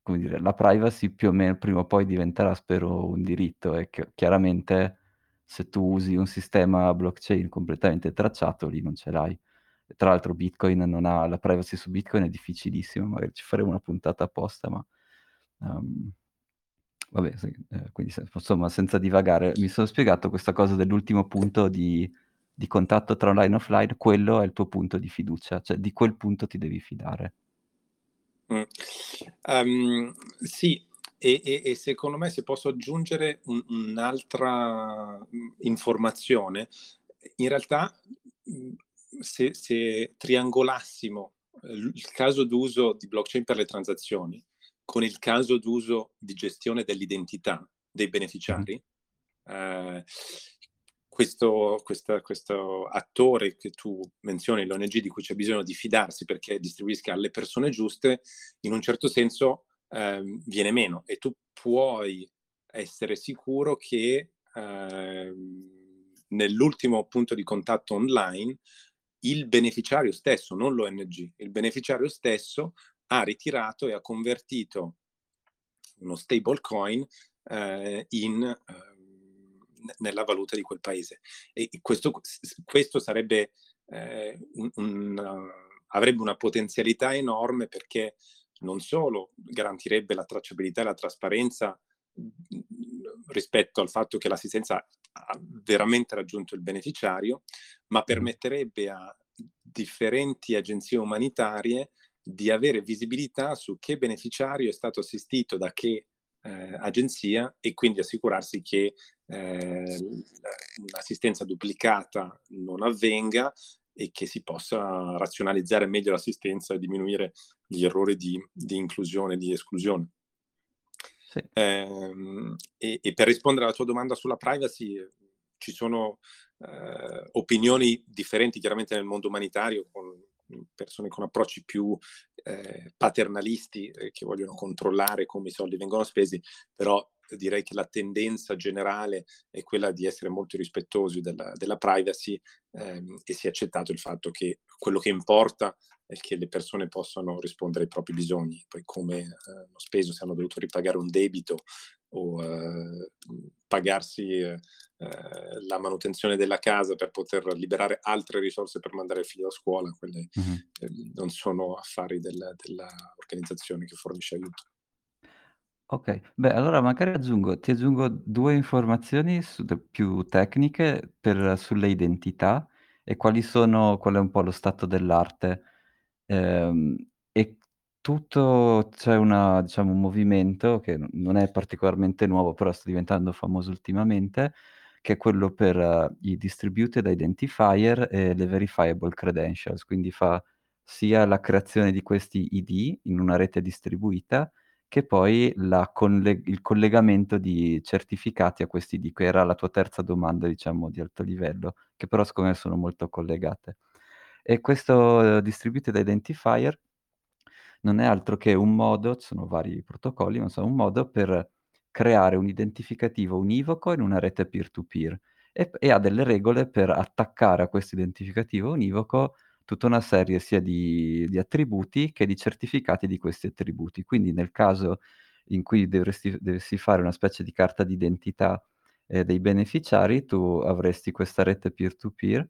come dire, la privacy più o meno prima o poi diventerà, spero, un diritto e chiaramente se tu usi un sistema blockchain completamente tracciato, lì non ce l'hai. Tra l'altro Bitcoin non ha, la privacy su Bitcoin è difficilissima, magari ci faremo una puntata apposta, ma... Um, Vabbè, sì, eh, quindi insomma, senza divagare, mi sono spiegato questa cosa dell'ultimo punto di, di, contatto tra online e offline, quello è il tuo punto di fiducia, cioè di quel punto ti devi fidare. Mm. Um, sì, e, e, e, secondo me se posso aggiungere un, un'altra mm, informazione, in realtà mm, se, se triangolassimo eh, il caso d'uso di blockchain per le transazioni, con il caso d'uso di gestione dell'identità dei beneficiari, eh, questo, questa, questo, attore che tu menzioni, l'ONG di cui c'è bisogno di fidarsi perché distribuisca alle persone giuste, in un certo senso eh, viene meno. E tu puoi essere sicuro che eh, nell'ultimo punto di contatto online il beneficiario stesso, non l'ONG, il beneficiario stesso ha ritirato e ha convertito uno stablecoin eh, in, eh, nella valuta di quel paese. E questo, questo sarebbe eh, un, un, avrebbe una potenzialità enorme perché non solo garantirebbe la tracciabilità e la trasparenza rispetto al fatto che l'assistenza ha veramente raggiunto il beneficiario, ma permetterebbe a differenti agenzie umanitarie di avere visibilità su che beneficiario è stato assistito da che eh, agenzia e quindi assicurarsi che eh, l'assistenza duplicata non avvenga e che si possa razionalizzare meglio l'assistenza e diminuire gli errori di, di inclusione e di esclusione. Sì. Eh, e, e, per rispondere alla tua domanda sulla privacy, ci sono eh, opinioni differenti chiaramente nel mondo umanitario, con persone con approcci più eh, paternalisti eh, che vogliono controllare come i soldi vengono spesi, però direi che la tendenza generale è quella di essere molto rispettosi della, della privacy ehm, e si è accettato il fatto che quello che importa è che le persone possano rispondere ai propri bisogni, poi come eh, hanno speso, se hanno dovuto ripagare un debito o eh, pagarsi eh, eh, la manutenzione della casa per poter liberare altre risorse per mandare il figlio a scuola, quelle mm-hmm. eh, non sono affari dell'organizzazione che fornisce aiuto. Okay, beh allora magari aggiungo ti aggiungo 2 informazioni su più tecniche per sulle identità e quali sono qual è un po' lo stato dell'arte. Ehm, e tutto c'è una diciamo un movimento che non è particolarmente nuovo, però sta diventando famoso ultimamente, che è quello per i distributed identifier e le verifiable credentials, quindi fa sia la creazione di questi ID in una rete distribuita, che poi colle il collegamento di certificati a questi ID, che era la tua terza domanda diciamo di alto livello, che però secondo me sono molto collegate. E questo distributed identifier non è altro che un modo ci sono vari protocolli, ma insomma un modo per creare un identificativo univoco in una rete peer to peer e e ha delle regole per attaccare a questo identificativo univoco tutta una serie sia di di attributi che di certificati di questi attributi. Quindi nel caso in cui dovresti dovessi fare una specie di carta d'identità, ehm, dei beneficiari, tu avresti questa rete peer to peer,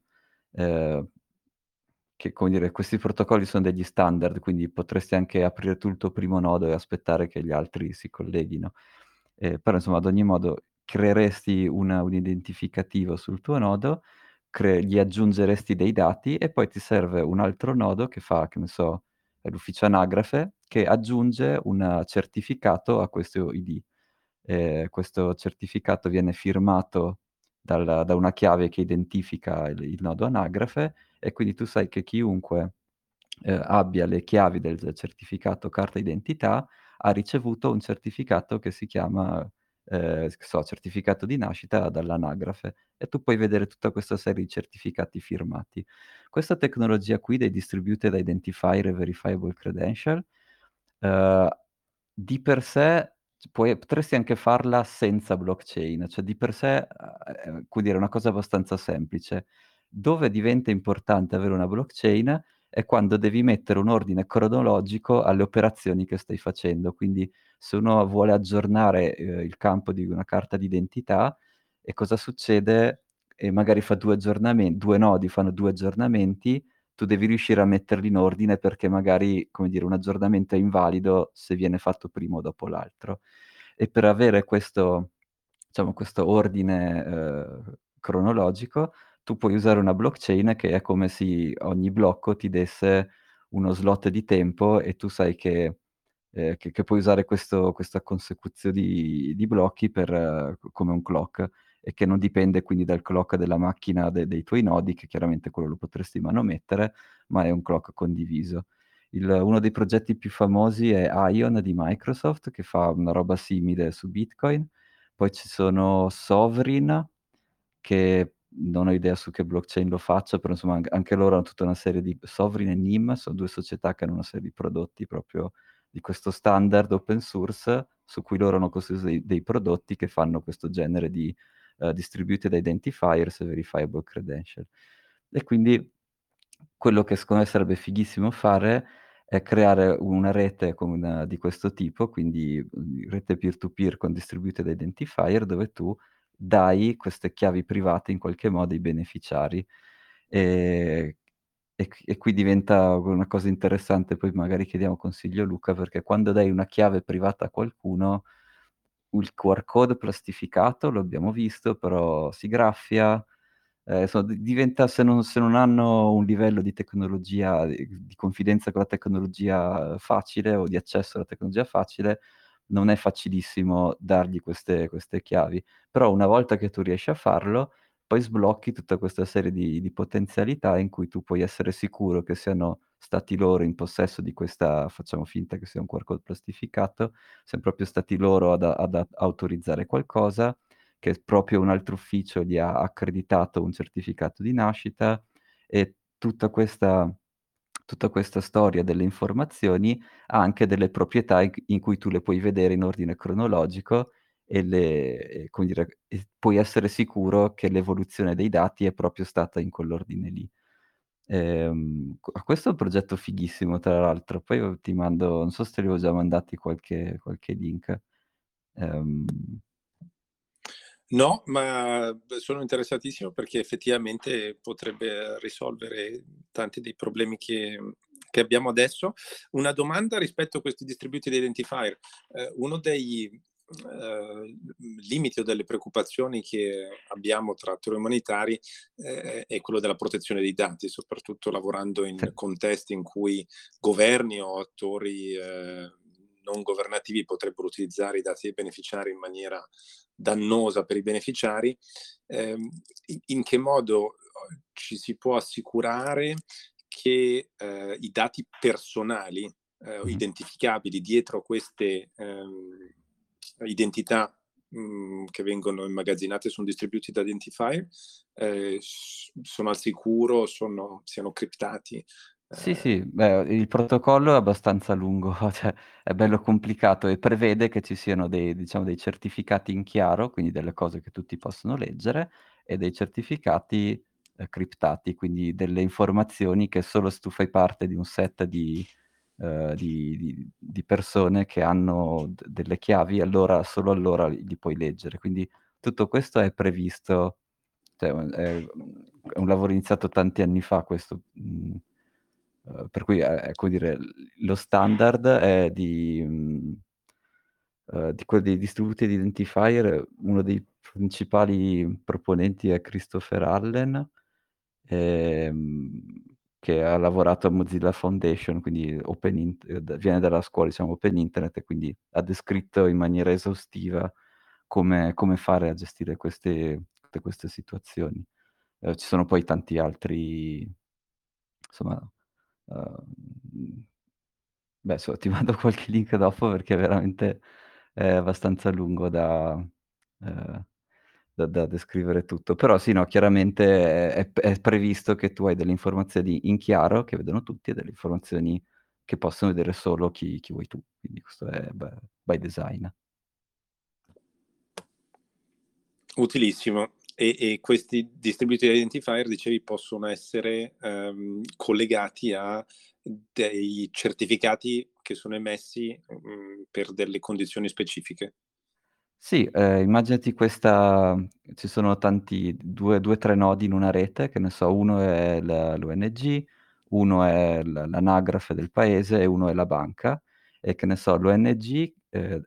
ehm che come dire, questi protocolli son degli standard, quindi potresti anche aprire tu il tuo primo nodo e aspettare che gli altri si colleghino. Ehm, però insomma ad ogni modo creeresti una un identificativo sul tuo nodo, cre gli aggiungeresti dei dati e poi ti serve un altro nodo che fa, che ne so, l'ufficio anagrafe, che aggiunge un certificato a questo ID. Ehm, questo certificato viene firmato dal da una chiave che identifica il il nodo anagrafe e quindi tu sai che chiunque, ehm, abbia le chiavi del certificato carta identità ha ricevuto un certificato che si chiama, che so, certificato di nascita dall'anagrafe e tu puoi vedere tutta questa serie di certificati firmati. Questa tecnologia qui dei distributed identifier e verifiable credential, uhm, di per sé puoi potresti anche farla senza blockchain, cioè di per sé, dire, è una cosa abbastanza semplice. Dove diventa importante avere una blockchain è quando devi mettere un ordine cronologico alle operazioni che stai facendo. Quindi se uno vuole aggiornare, ehm, il campo di una carta d'identità e cosa succede, e magari fa 2 aggiornamen 2 nodi fanno 2 aggiornamenti, tu devi riuscire a metterli in ordine perché magari, come dire, un aggiornamento è invalido se viene fatto prima o dopo l'altro. E per avere questo diciamo questo ordine, uhm, cronologico, tu puoi usare una blockchain che è come se ogni blocco ti desse uno slot di tempo e tu sai che ehm, che che puoi usare questo questa consecuzio di di blocchi per c come un clock e che non dipende quindi dal clock della macchina de dei tuoi nodi, che chiaramente quello lo potresti manomettere, ma è un clock condiviso. Il uno dei progetti più famosi è Ion di Microsoft, che fa una roba simile su Bitcoin. Poi ci sono Sovryn, che non ho idea su che blockchain lo faccia, però insomma anc anche loro han tutta una serie di Sovryn e Nim son 2 società che hanno una serie di prodotti proprio di questo standard open source, su cui loro hanno costruito dei dei prodotti che fanno questo genere di, uhm, distributed identifiers e verifiable credential. E quindi quello che secondo me sarebbe fighissimo fare è creare una rete con di questo tipo, quindi, uhm, rete peer to peer con distributed identifier, dove tu dai queste chiavi private in qualche modo ai beneficiari. Ehm, e qui e qui diventa una cosa interessante, poi magari chiediamo consiglio a Luca, perché quando dai una chiave privata a qualcuno, il QR code plastificato lo abbiamo visto, però si graffia, ehm, so diventa se non se non hanno un livello di tecnologia di confidenza con la tecnologia facile o di accesso alla tecnologia facile, non è facilissimo dargli queste queste chiavi. Però una volta che tu riesci a farlo, poi sblocchi tutta questa serie di di potenzialità in cui tu puoi essere sicuro che siano stati loro in possesso di questa facciamo finta che sia un QR code plastificato, sian proprio stati loro ad ad autorizzare qualcosa, che proprio un altro ufficio gli ha accreditato un certificato di nascita e tutta questa tutta questa storia delle informazioni ha anche delle proprietà in in cui tu le puoi vedere in ordine cronologico e le e come dire, e puoi essere sicuro che l'evoluzione dei dati è proprio stata in quell'ordine lì. Ehm, q questo è un progetto fighissimo tra l'altro, poi ti mando non so se te li avevo già mandati qualche qualche link. Ehm No, ma sono interessatissimo perché effettivamente potrebbe risolvere tanti dei problemi che che abbiamo adesso. Una domanda rispetto a questi distributed identifier. Eh, uno dei eh, limiti o delle preoccupazioni che abbiamo tra attori umanitari eh, è quello della protezione dei dati, soprattutto lavorando in contesti in cui governi o attori eh, non governativi potrebbero utilizzare i dati dei beneficiari in maniera dannosa per i beneficiari. Ehm, in che modo ci si può assicurare che eh, i dati personali eh, identificabili dietro queste ehm, identità mh, mhmm, che vengono immagazzinate su un distributed identifier eh, sono al sicuro, sono, siano criptati. Sì, sì, beh, il protocollo è abbastanza lungo, [LAUGHS] cioè è bello complicato e prevede che ci siano dei, diciamo, dei certificati in chiaro, quindi delle cose che tutti possono leggere, e dei certificati eh, criptati, quindi delle informazioni che solo se tu fai parte di un set di, eh, di, di, di, persone che hanno d- delle chiavi, allora solo allora li, puoi leggere. Quindi tutto questo è previsto, cioè, è, un lavoro iniziato tanti anni fa questo. Mh, mm, uh, per cui, eh, ecco dire, lo standard è di, mh, uh, di quello dei distributed identifier, uno dei principali proponenti è Christopher Allen, ehm, che ha lavorato a Mozilla Foundation, quindi open in- viene dalla scuola, diciamo, Open Internet, e quindi ha descritto in maniera esaustiva come, come fare a gestire queste, queste situazioni. Eh, ci sono poi tanti altri, insomma, uh, beh, so, [LAUGHS] ti mando qualche link dopo perché veramente è abbastanza lungo da... Uh, da, da descrivere tutto. Però sì, no, chiaramente è, è, previsto che tu hai delle informazioni in chiaro che vedono tutti e delle informazioni che possono vedere solo chi, chi vuoi tu. Quindi questo è by, by design. Utilissimo. E, e, questi distributed identifier, dicevi, possono essere um, collegati a dei certificati che sono emessi um, per delle condizioni specifiche. Sì, ehm, immaginati questa ci sono tanti 2, 2, nodi in una rete, che ne so, uno è l l'ONG, uno è l'anagrafe del paese e uno è la banca. E che ne so, l'ONG, ehm,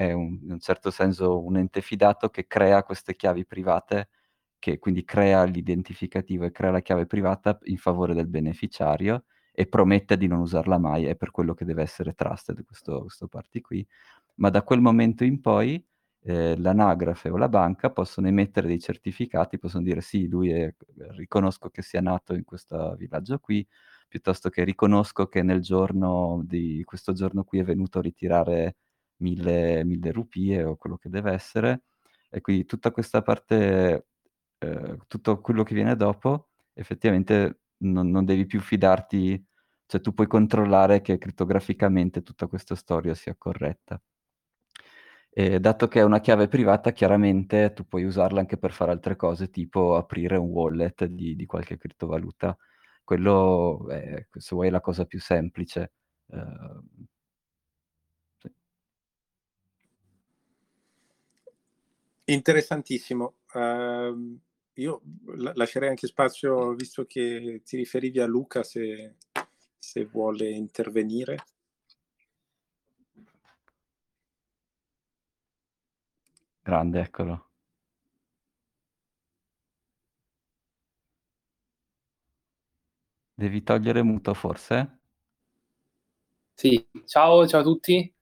è un in un certo senso un ente fidato che crea queste chiavi private, che quindi crea l'identificativo e crea la chiave privata in favore del beneficiario e promette di non usarla mai, è per quello che deve essere trusted questo questo party qui. Ma da quel momento in poi eh, l'anagrafe o la banca possono emettere dei certificati, possono dire sì, lui è, riconosco che sia nato in questo villaggio qui, piuttosto che riconosco che nel giorno di questo giorno qui è venuto a ritirare mille, mille rupie o quello che deve essere. E quindi tutta questa parte, eh, tutto quello che viene dopo, effettivamente non, non devi più fidarti, cioè tu puoi controllare che criptograficamente tutta questa storia sia corretta. E dato che è una chiave privata, chiaramente tu puoi usarla anche per fare altre cose, tipo aprire un wallet di, di qualche criptovaluta. Quello è, se vuoi, la cosa più semplice. Uh, Interessantissimo. Uh, io lascerei anche spazio, visto che ti riferivi a Luca, se, se vuole intervenire. Grande, eccolo. Devi togliere muto forse? Sì, ciao, ciao a tutti.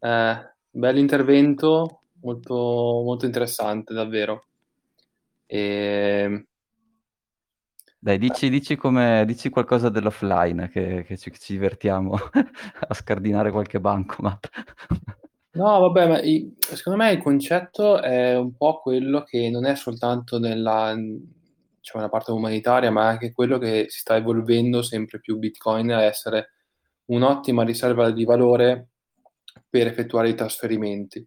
Eh, bell'intervento, molto, molto interessante, davvero. E... Dai, dici, dici, come, dici qualcosa dell'offline, che, che ci, ci divertiamo [LAUGHS] a scardinare qualche bancomat. No, vabbè, ma i- secondo me il concetto è un po' quello che non è soltanto nella, diciamo, nella parte umanitaria, ma anche quello che si sta evolvendo sempre più Bitcoin a essere un'ottima riserva di valore per effettuare i trasferimenti.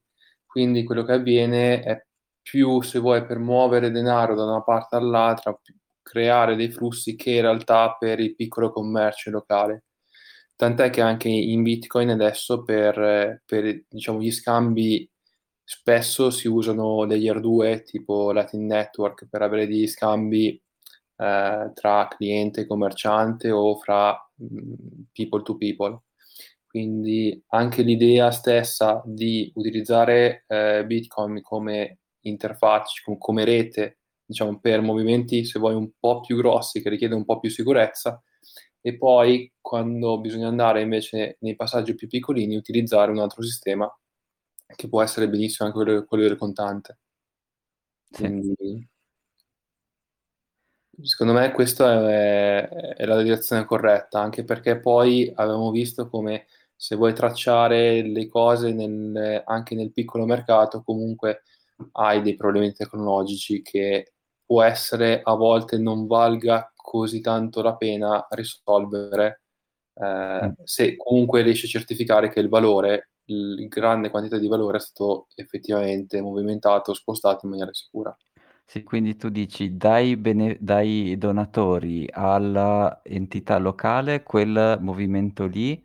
Quindi quello che avviene è più, se vuoi, per muovere denaro da una parte all'altra, creare dei flussi che in realtà per il piccolo commercio locale. Tant'è che anche in Bitcoin adesso per, per diciamo, gli scambi spesso si usano degli R2 tipo Latin Network per avere degli scambi eh, tra cliente e commerciante o fra people to people. Quindi anche l'idea stessa di utilizzare eh, Bitcoin come interfaccia, come rete, diciamo, per movimenti, se vuoi, un po' più grossi, che richiedono un po' più sicurezza, e poi quando bisogna andare invece nei passaggi più piccolini, utilizzare un altro sistema che può essere benissimo anche quello, quello del contante. Quindi, secondo me questa è, è, la direzione corretta, anche perché poi abbiamo visto come se vuoi tracciare le cose nel, anche nel piccolo mercato, comunque hai dei problemi tecnologici che può essere a volte non valga così tanto la pena risolvere eh, mm. se comunque riesci a certificare che il valore il grande quantità di valore è stato effettivamente movimentato, spostato in maniera sicura. Sì, quindi tu dici dai, bene- dai donatori alla entità locale, quel movimento lì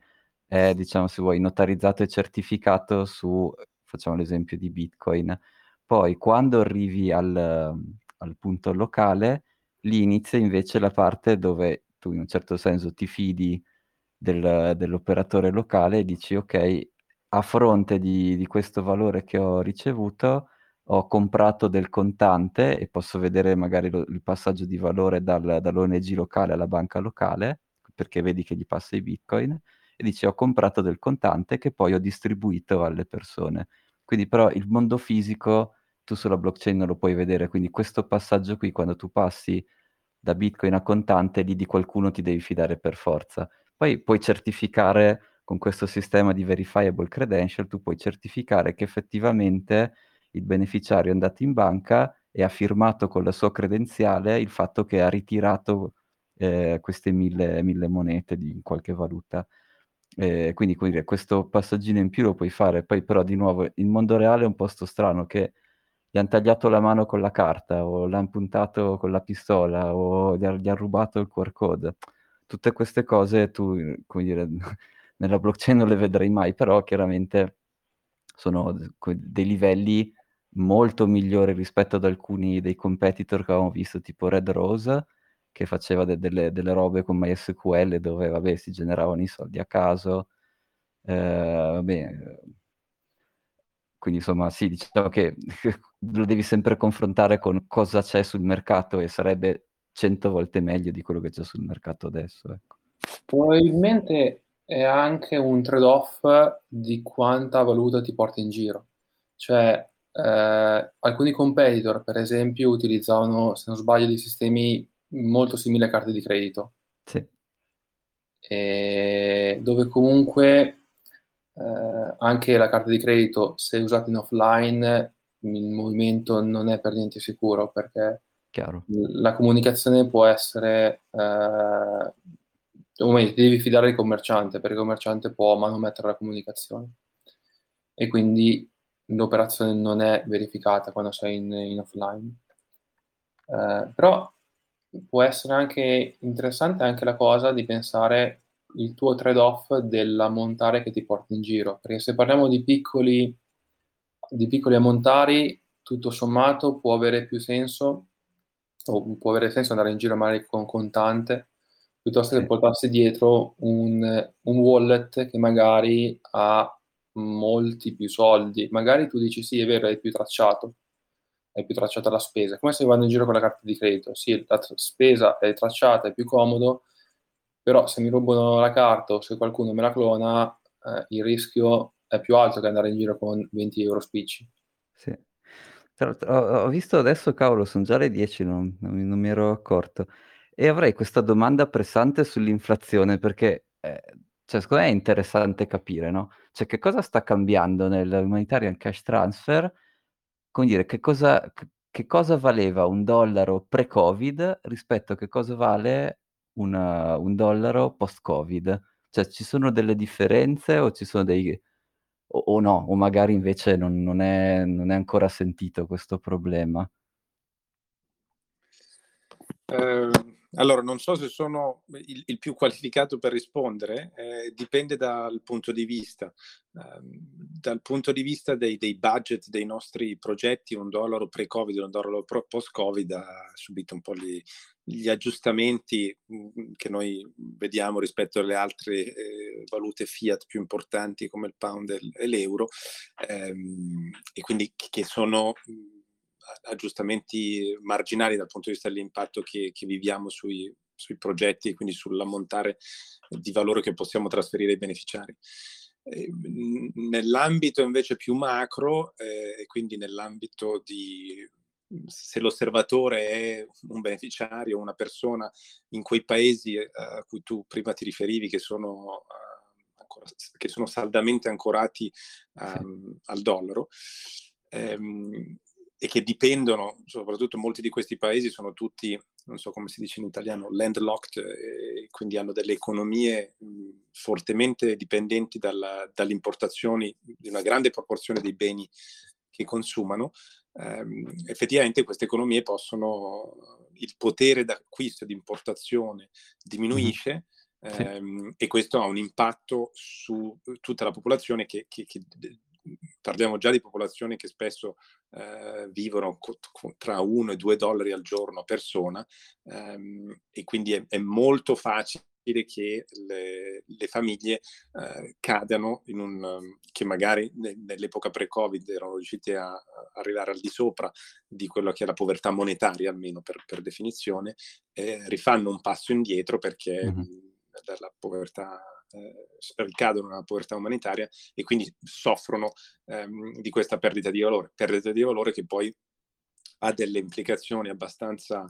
è, diciamo, se vuoi, notarizzato e certificato su, facciamo l'esempio di Bitcoin. Poi quando arrivi al, al punto locale, lì inizia invece la parte dove tu in un certo senso ti fidi del- dell'operatore locale e dici ok, a fronte di, di questo valore che ho ricevuto, ho comprato del contante e posso vedere magari lo, il passaggio di valore dal, dall'ONG locale alla banca locale, perché vedi che gli passa i bitcoin, e dici ho comprato del contante che poi ho distribuito alle persone. Quindi però il mondo fisico tu sulla blockchain non lo puoi vedere, quindi questo passaggio qui, quando tu passi da bitcoin a contante, lì di qualcuno ti devi fidare per forza. Poi puoi certificare con questo sistema di verifiable credential tu puoi certificare che effettivamente il beneficiario è andato in banca e ha firmato con la sua credenziale il fatto che ha ritirato eh, queste mille, mille, monete di qualche valuta. Eh, quindi, quindi questo passaggino in più lo puoi fare, poi però di nuovo il mondo reale è un posto strano che gli hanno tagliato la mano con la carta o l'hanno puntato con la pistola o gli hanno rubato il QR code. Tutte queste cose tu, come dire, [LAUGHS] nella blockchain non le vedrei mai, però chiaramente sono dei livelli molto migliori rispetto ad alcuni dei competitor che avevamo visto, tipo Red Rose, che faceva de- delle, delle, robe con MySQL dove, vabbè, si generavano i soldi a caso. Eh, vabbè, quindi insomma, sì, diciamo che [LAUGHS] lo devi sempre confrontare con cosa c'è sul mercato e sarebbe cento volte meglio di quello che c'è sul mercato adesso. Ecco. Probabilmente è anche un trade-off di quanta valuta ti porti in giro. Cioè, eh, alcuni competitor, per esempio, utilizzavano, se non sbaglio, dei sistemi molto simili a carte di credito. Sì. E dove comunque eh, anche la carta di credito, se usata in offline, il movimento non è per niente sicuro perché Chiaro. la comunicazione può essere eh, o meglio, devi fidare del commerciante, perché il commerciante può manomettere la comunicazione. E quindi l'operazione non è verificata quando sei in, in offline. Eh, però può essere anche interessante anche la cosa di pensare il tuo trade-off dell'ammontare che ti porti in giro, perché se parliamo di piccoli, di piccoli ammontari, tutto sommato può avere più senso, o può avere senso andare in giro magari con contante, piuttosto che portarsi dietro un, un wallet che magari ha molti più soldi. Magari tu dici sì, è vero, è più tracciato, è più tracciata la spesa, come se vado in giro con la carta di credito. Sì, la tra- spesa è tracciata, è più comodo, però se mi rubano la carta o se qualcuno me la clona, eh, il rischio è più alto che andare in giro con 20 euro spicci. Sì. Ho, visto adesso, cavolo, sono già le 10, non, non, non mi ero accorto. E avrei questa domanda pressante sull'inflazione perché, eh, cioè, secondo me è interessante capire, no? Cioè, che cosa sta cambiando nell'humanitarian cash transfer? Come dire, che cosa, che cosa valeva un dollaro pre-Covid rispetto a che cosa vale una, un dollaro post-Covid? Cioè, ci sono delle differenze o ci sono dei... o, o no, o magari invece non, non, è, non è ancora sentito questo problema? Eh, Allora, non so se sono il, il più qualificato per rispondere, eh, dipende dal punto di vista. Uh, dal punto di vista dei, dei, budget dei nostri progetti, un dollaro pre-Covid un dollaro post-Covid ha subito un po' gli, gli aggiustamenti mh, che noi vediamo rispetto alle altre eh, valute fiat più importanti come il pound e l'euro, ehm, e quindi che sono aggiustamenti marginali dal punto di vista dell'impatto che, che viviamo sui, sui, progetti e quindi sull'ammontare di valore che possiamo trasferire ai beneficiari. Eh, nell'ambito invece più macro, eh, e quindi nell'ambito di se l'osservatore è un beneficiario, una persona in quei paesi eh, a cui tu prima ti riferivi che sono, uh, ancora, che sono saldamente ancorati um, al dollaro, ehm, e che dipendono, soprattutto molti di questi paesi sono tutti, non so come si dice in italiano, landlocked, e quindi hanno delle economie mh, fortemente dipendenti dalla, dalle importazioni di una grande proporzione dei beni che consumano. Um, effettivamente queste economie possono, il potere d'acquisto e di importazione diminuisce mm-hmm. um, e questo ha un impatto su tutta la popolazione che, che, che parliamo già di popolazioni che spesso eh, vivono co- tra 1 e 2 dollari al giorno a persona ehm, e quindi è, è, molto facile che le, le famiglie eh, cadano in un che magari ne, nell'epoca pre-covid erano riusciti a, a, arrivare al di sopra di quello che è la povertà monetaria almeno per, per definizione eh, rifanno un passo indietro perché mm-hmm. Dalla povertà eh, ricadono nella povertà umanitaria e quindi soffrono ehm, di questa perdita di valore, perdita di valore che poi ha delle implicazioni abbastanza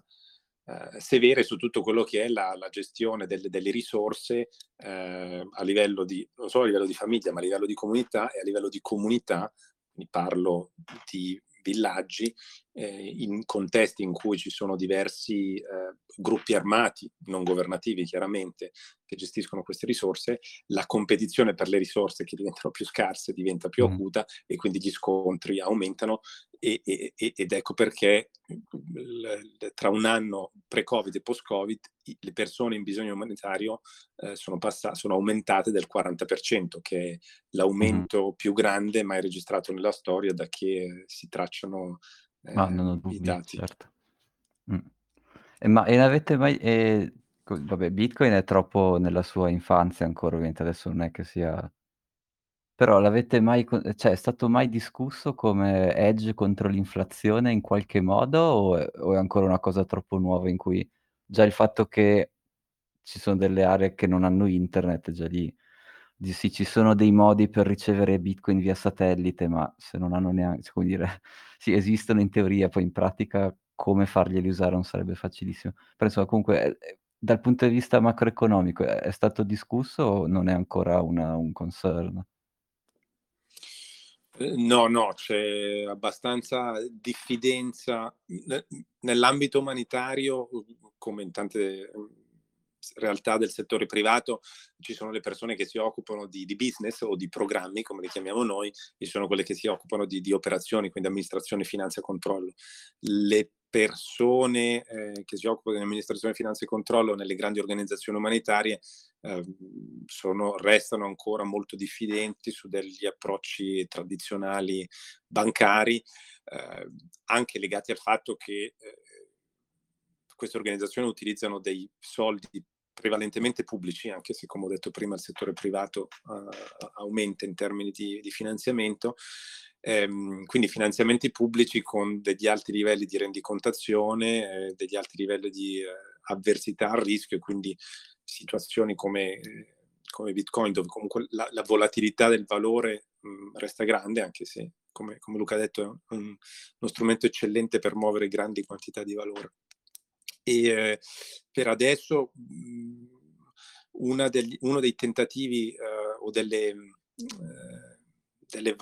eh, severe su tutto quello che è la, la gestione delle, delle risorse eh, a livello di, non solo a livello di famiglia, ma a livello di comunità e a livello di comunità, quindi parlo di villaggi eh, in contesti in cui ci sono diversi eh, gruppi armati, non governativi chiaramente, che gestiscono queste risorse, la competizione per le risorse che diventano più scarse diventa più mm. acuta e quindi gli scontri aumentano e, e, ed ecco perché tra un anno pre-Covid e post-Covid le persone in bisogno umanitario eh, sono, pass- sono aumentate del 40%, che è l'aumento mm. più grande mai registrato nella storia da che si tracciano eh, ah, non ho dubbi, i dati. Certo. Mm. E ma e avete mai... Eh, vabbè, Bitcoin è troppo nella sua infanzia ancora, ovviamente adesso non è che sia... Però l'avete mai, cioè è stato mai discusso come edge contro l'inflazione in qualche modo o è, o è ancora una cosa troppo nuova in cui già il fatto che ci sono delle aree che non hanno internet, già lì sì, ci sono dei modi per ricevere Bitcoin via satellite, ma se non hanno neanche, come dire, [LAUGHS] sì, esistono in teoria, poi in pratica come farglieli usare non sarebbe facilissimo. Però insomma, comunque, eh, dal punto di vista macroeconomico, è, è stato discusso o non è ancora una, un concern? No, no, c'è abbastanza diffidenza nell'ambito umanitario, come in tante realtà del settore privato ci sono le persone che si occupano di, di business o di programmi, come li chiamiamo noi, e sono quelle che si occupano di, di operazioni, quindi amministrazione, finanza e controllo. Le persone eh, che si occupano di amministrazione, finanza e controllo nelle grandi organizzazioni umanitarie eh, sono, restano ancora molto diffidenti su degli approcci tradizionali bancari, eh, anche legati al fatto che eh, queste organizzazioni utilizzano dei soldi prevalentemente pubblici, anche se come ho detto prima il settore privato uh, aumenta in termini di, di finanziamento, ehm, quindi finanziamenti pubblici con degli alti livelli di rendicontazione, eh, degli alti livelli di eh, avversità al rischio, quindi situazioni come, come Bitcoin dove comunque la, la volatilità del valore mh, resta grande, anche se come, come Luca ha detto è un, uno strumento eccellente per muovere grandi quantità di valore. E eh, per adesso mh, degli, uno dei tentativi eh, o delle, eh, delle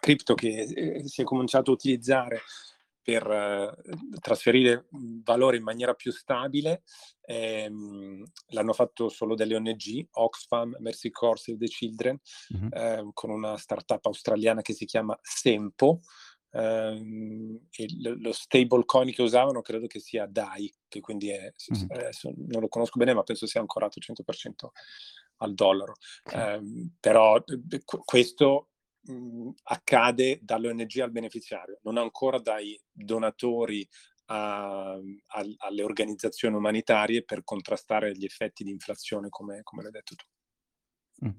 cripto che eh, si è cominciato a utilizzare per eh, trasferire valore in maniera più stabile. Ehm, l'hanno fatto solo delle ONG, Oxfam, Mercy Corps, Save the Children, mm-hmm. eh, con una startup australiana che si chiama Sempo, ehm, il, lo stable coin che usavano credo che sia DAI, che quindi è, mm. adesso non lo conosco bene, ma penso sia ancorato 100% al dollaro. Eh, però questo mh, accade dall'ONG al beneficiario, non ancora dai donatori a, a, alle organizzazioni umanitarie per contrastare gli effetti di inflazione, come, come l'hai detto tu.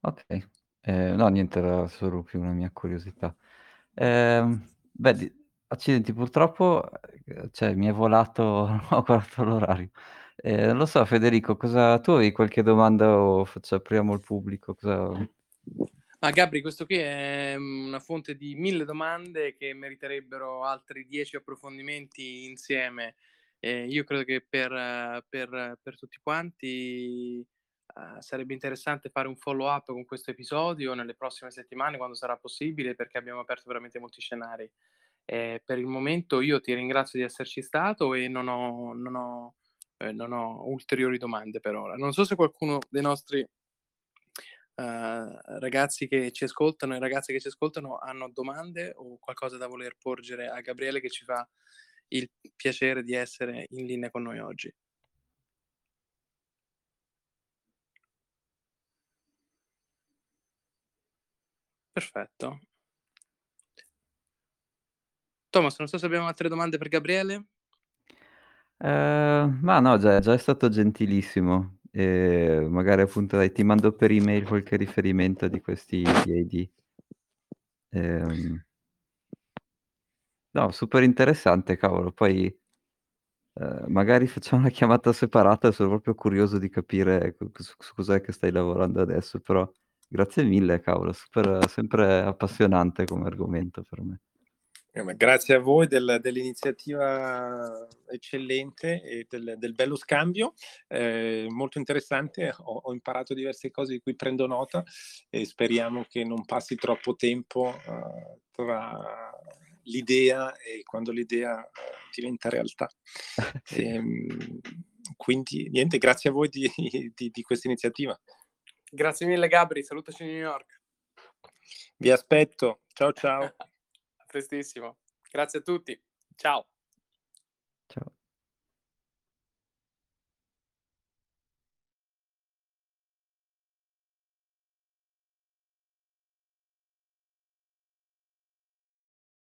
Ok, eh, no, niente, era solo più una mia curiosità. Eh, beh, accidenti, purtroppo eh, cioè, mi è volato, [LAUGHS] ho guardato l'orario. Eh, non lo so, Federico, cosa, tu hai qualche domanda o faccio, apriamo il pubblico? Cosa... Ma Gabri, questo qui è mm, una fonte di mille domande che meriterebbero altri dieci approfondimenti insieme. Eh, io credo che per, per, per tutti quanti uh, sarebbe interessante fare un follow up con questo episodio nelle prossime settimane, quando sarà possibile, perché abbiamo aperto veramente molti scenari. Eh, per il momento io ti ringrazio di esserci stato e non ho, non ho, eh, non ho ulteriori domande per ora. Non so se qualcuno dei nostri Uh, ragazzi che ci ascoltano e ragazze che ci ascoltano hanno domande o qualcosa da voler porgere a Gabriele che ci fa il piacere di essere in linea con noi oggi. Perfetto. Thomas, non so se abbiamo altre domande per Gabriele. Uh, ma no, già, già è stato gentilissimo e magari appunto dai, ti mando per email qualche riferimento di questi ID. Ehm, no, super interessante, cavolo. Poi eh, magari facciamo una chiamata separata, sono proprio curioso di capire su, su cos'è che stai lavorando adesso, però grazie mille, cavolo, super, sempre appassionante come argomento per me. Eh, grazie a voi del, dell'iniziativa eccellente e del, del bello scambio, eh, molto interessante, ho, ho, imparato diverse cose di cui prendo nota e speriamo che non passi troppo tempo uh, tra l'idea e quando l'idea uh, diventa realtà. [LAUGHS] sì. e, ehm, quindi niente, grazie a voi di, di, di questa iniziativa. Grazie mille Gabri, salutaci New York. Vi aspetto, ciao ciao. [LAUGHS] prestissimo. Grazie a tutti. Ciao. Ciao.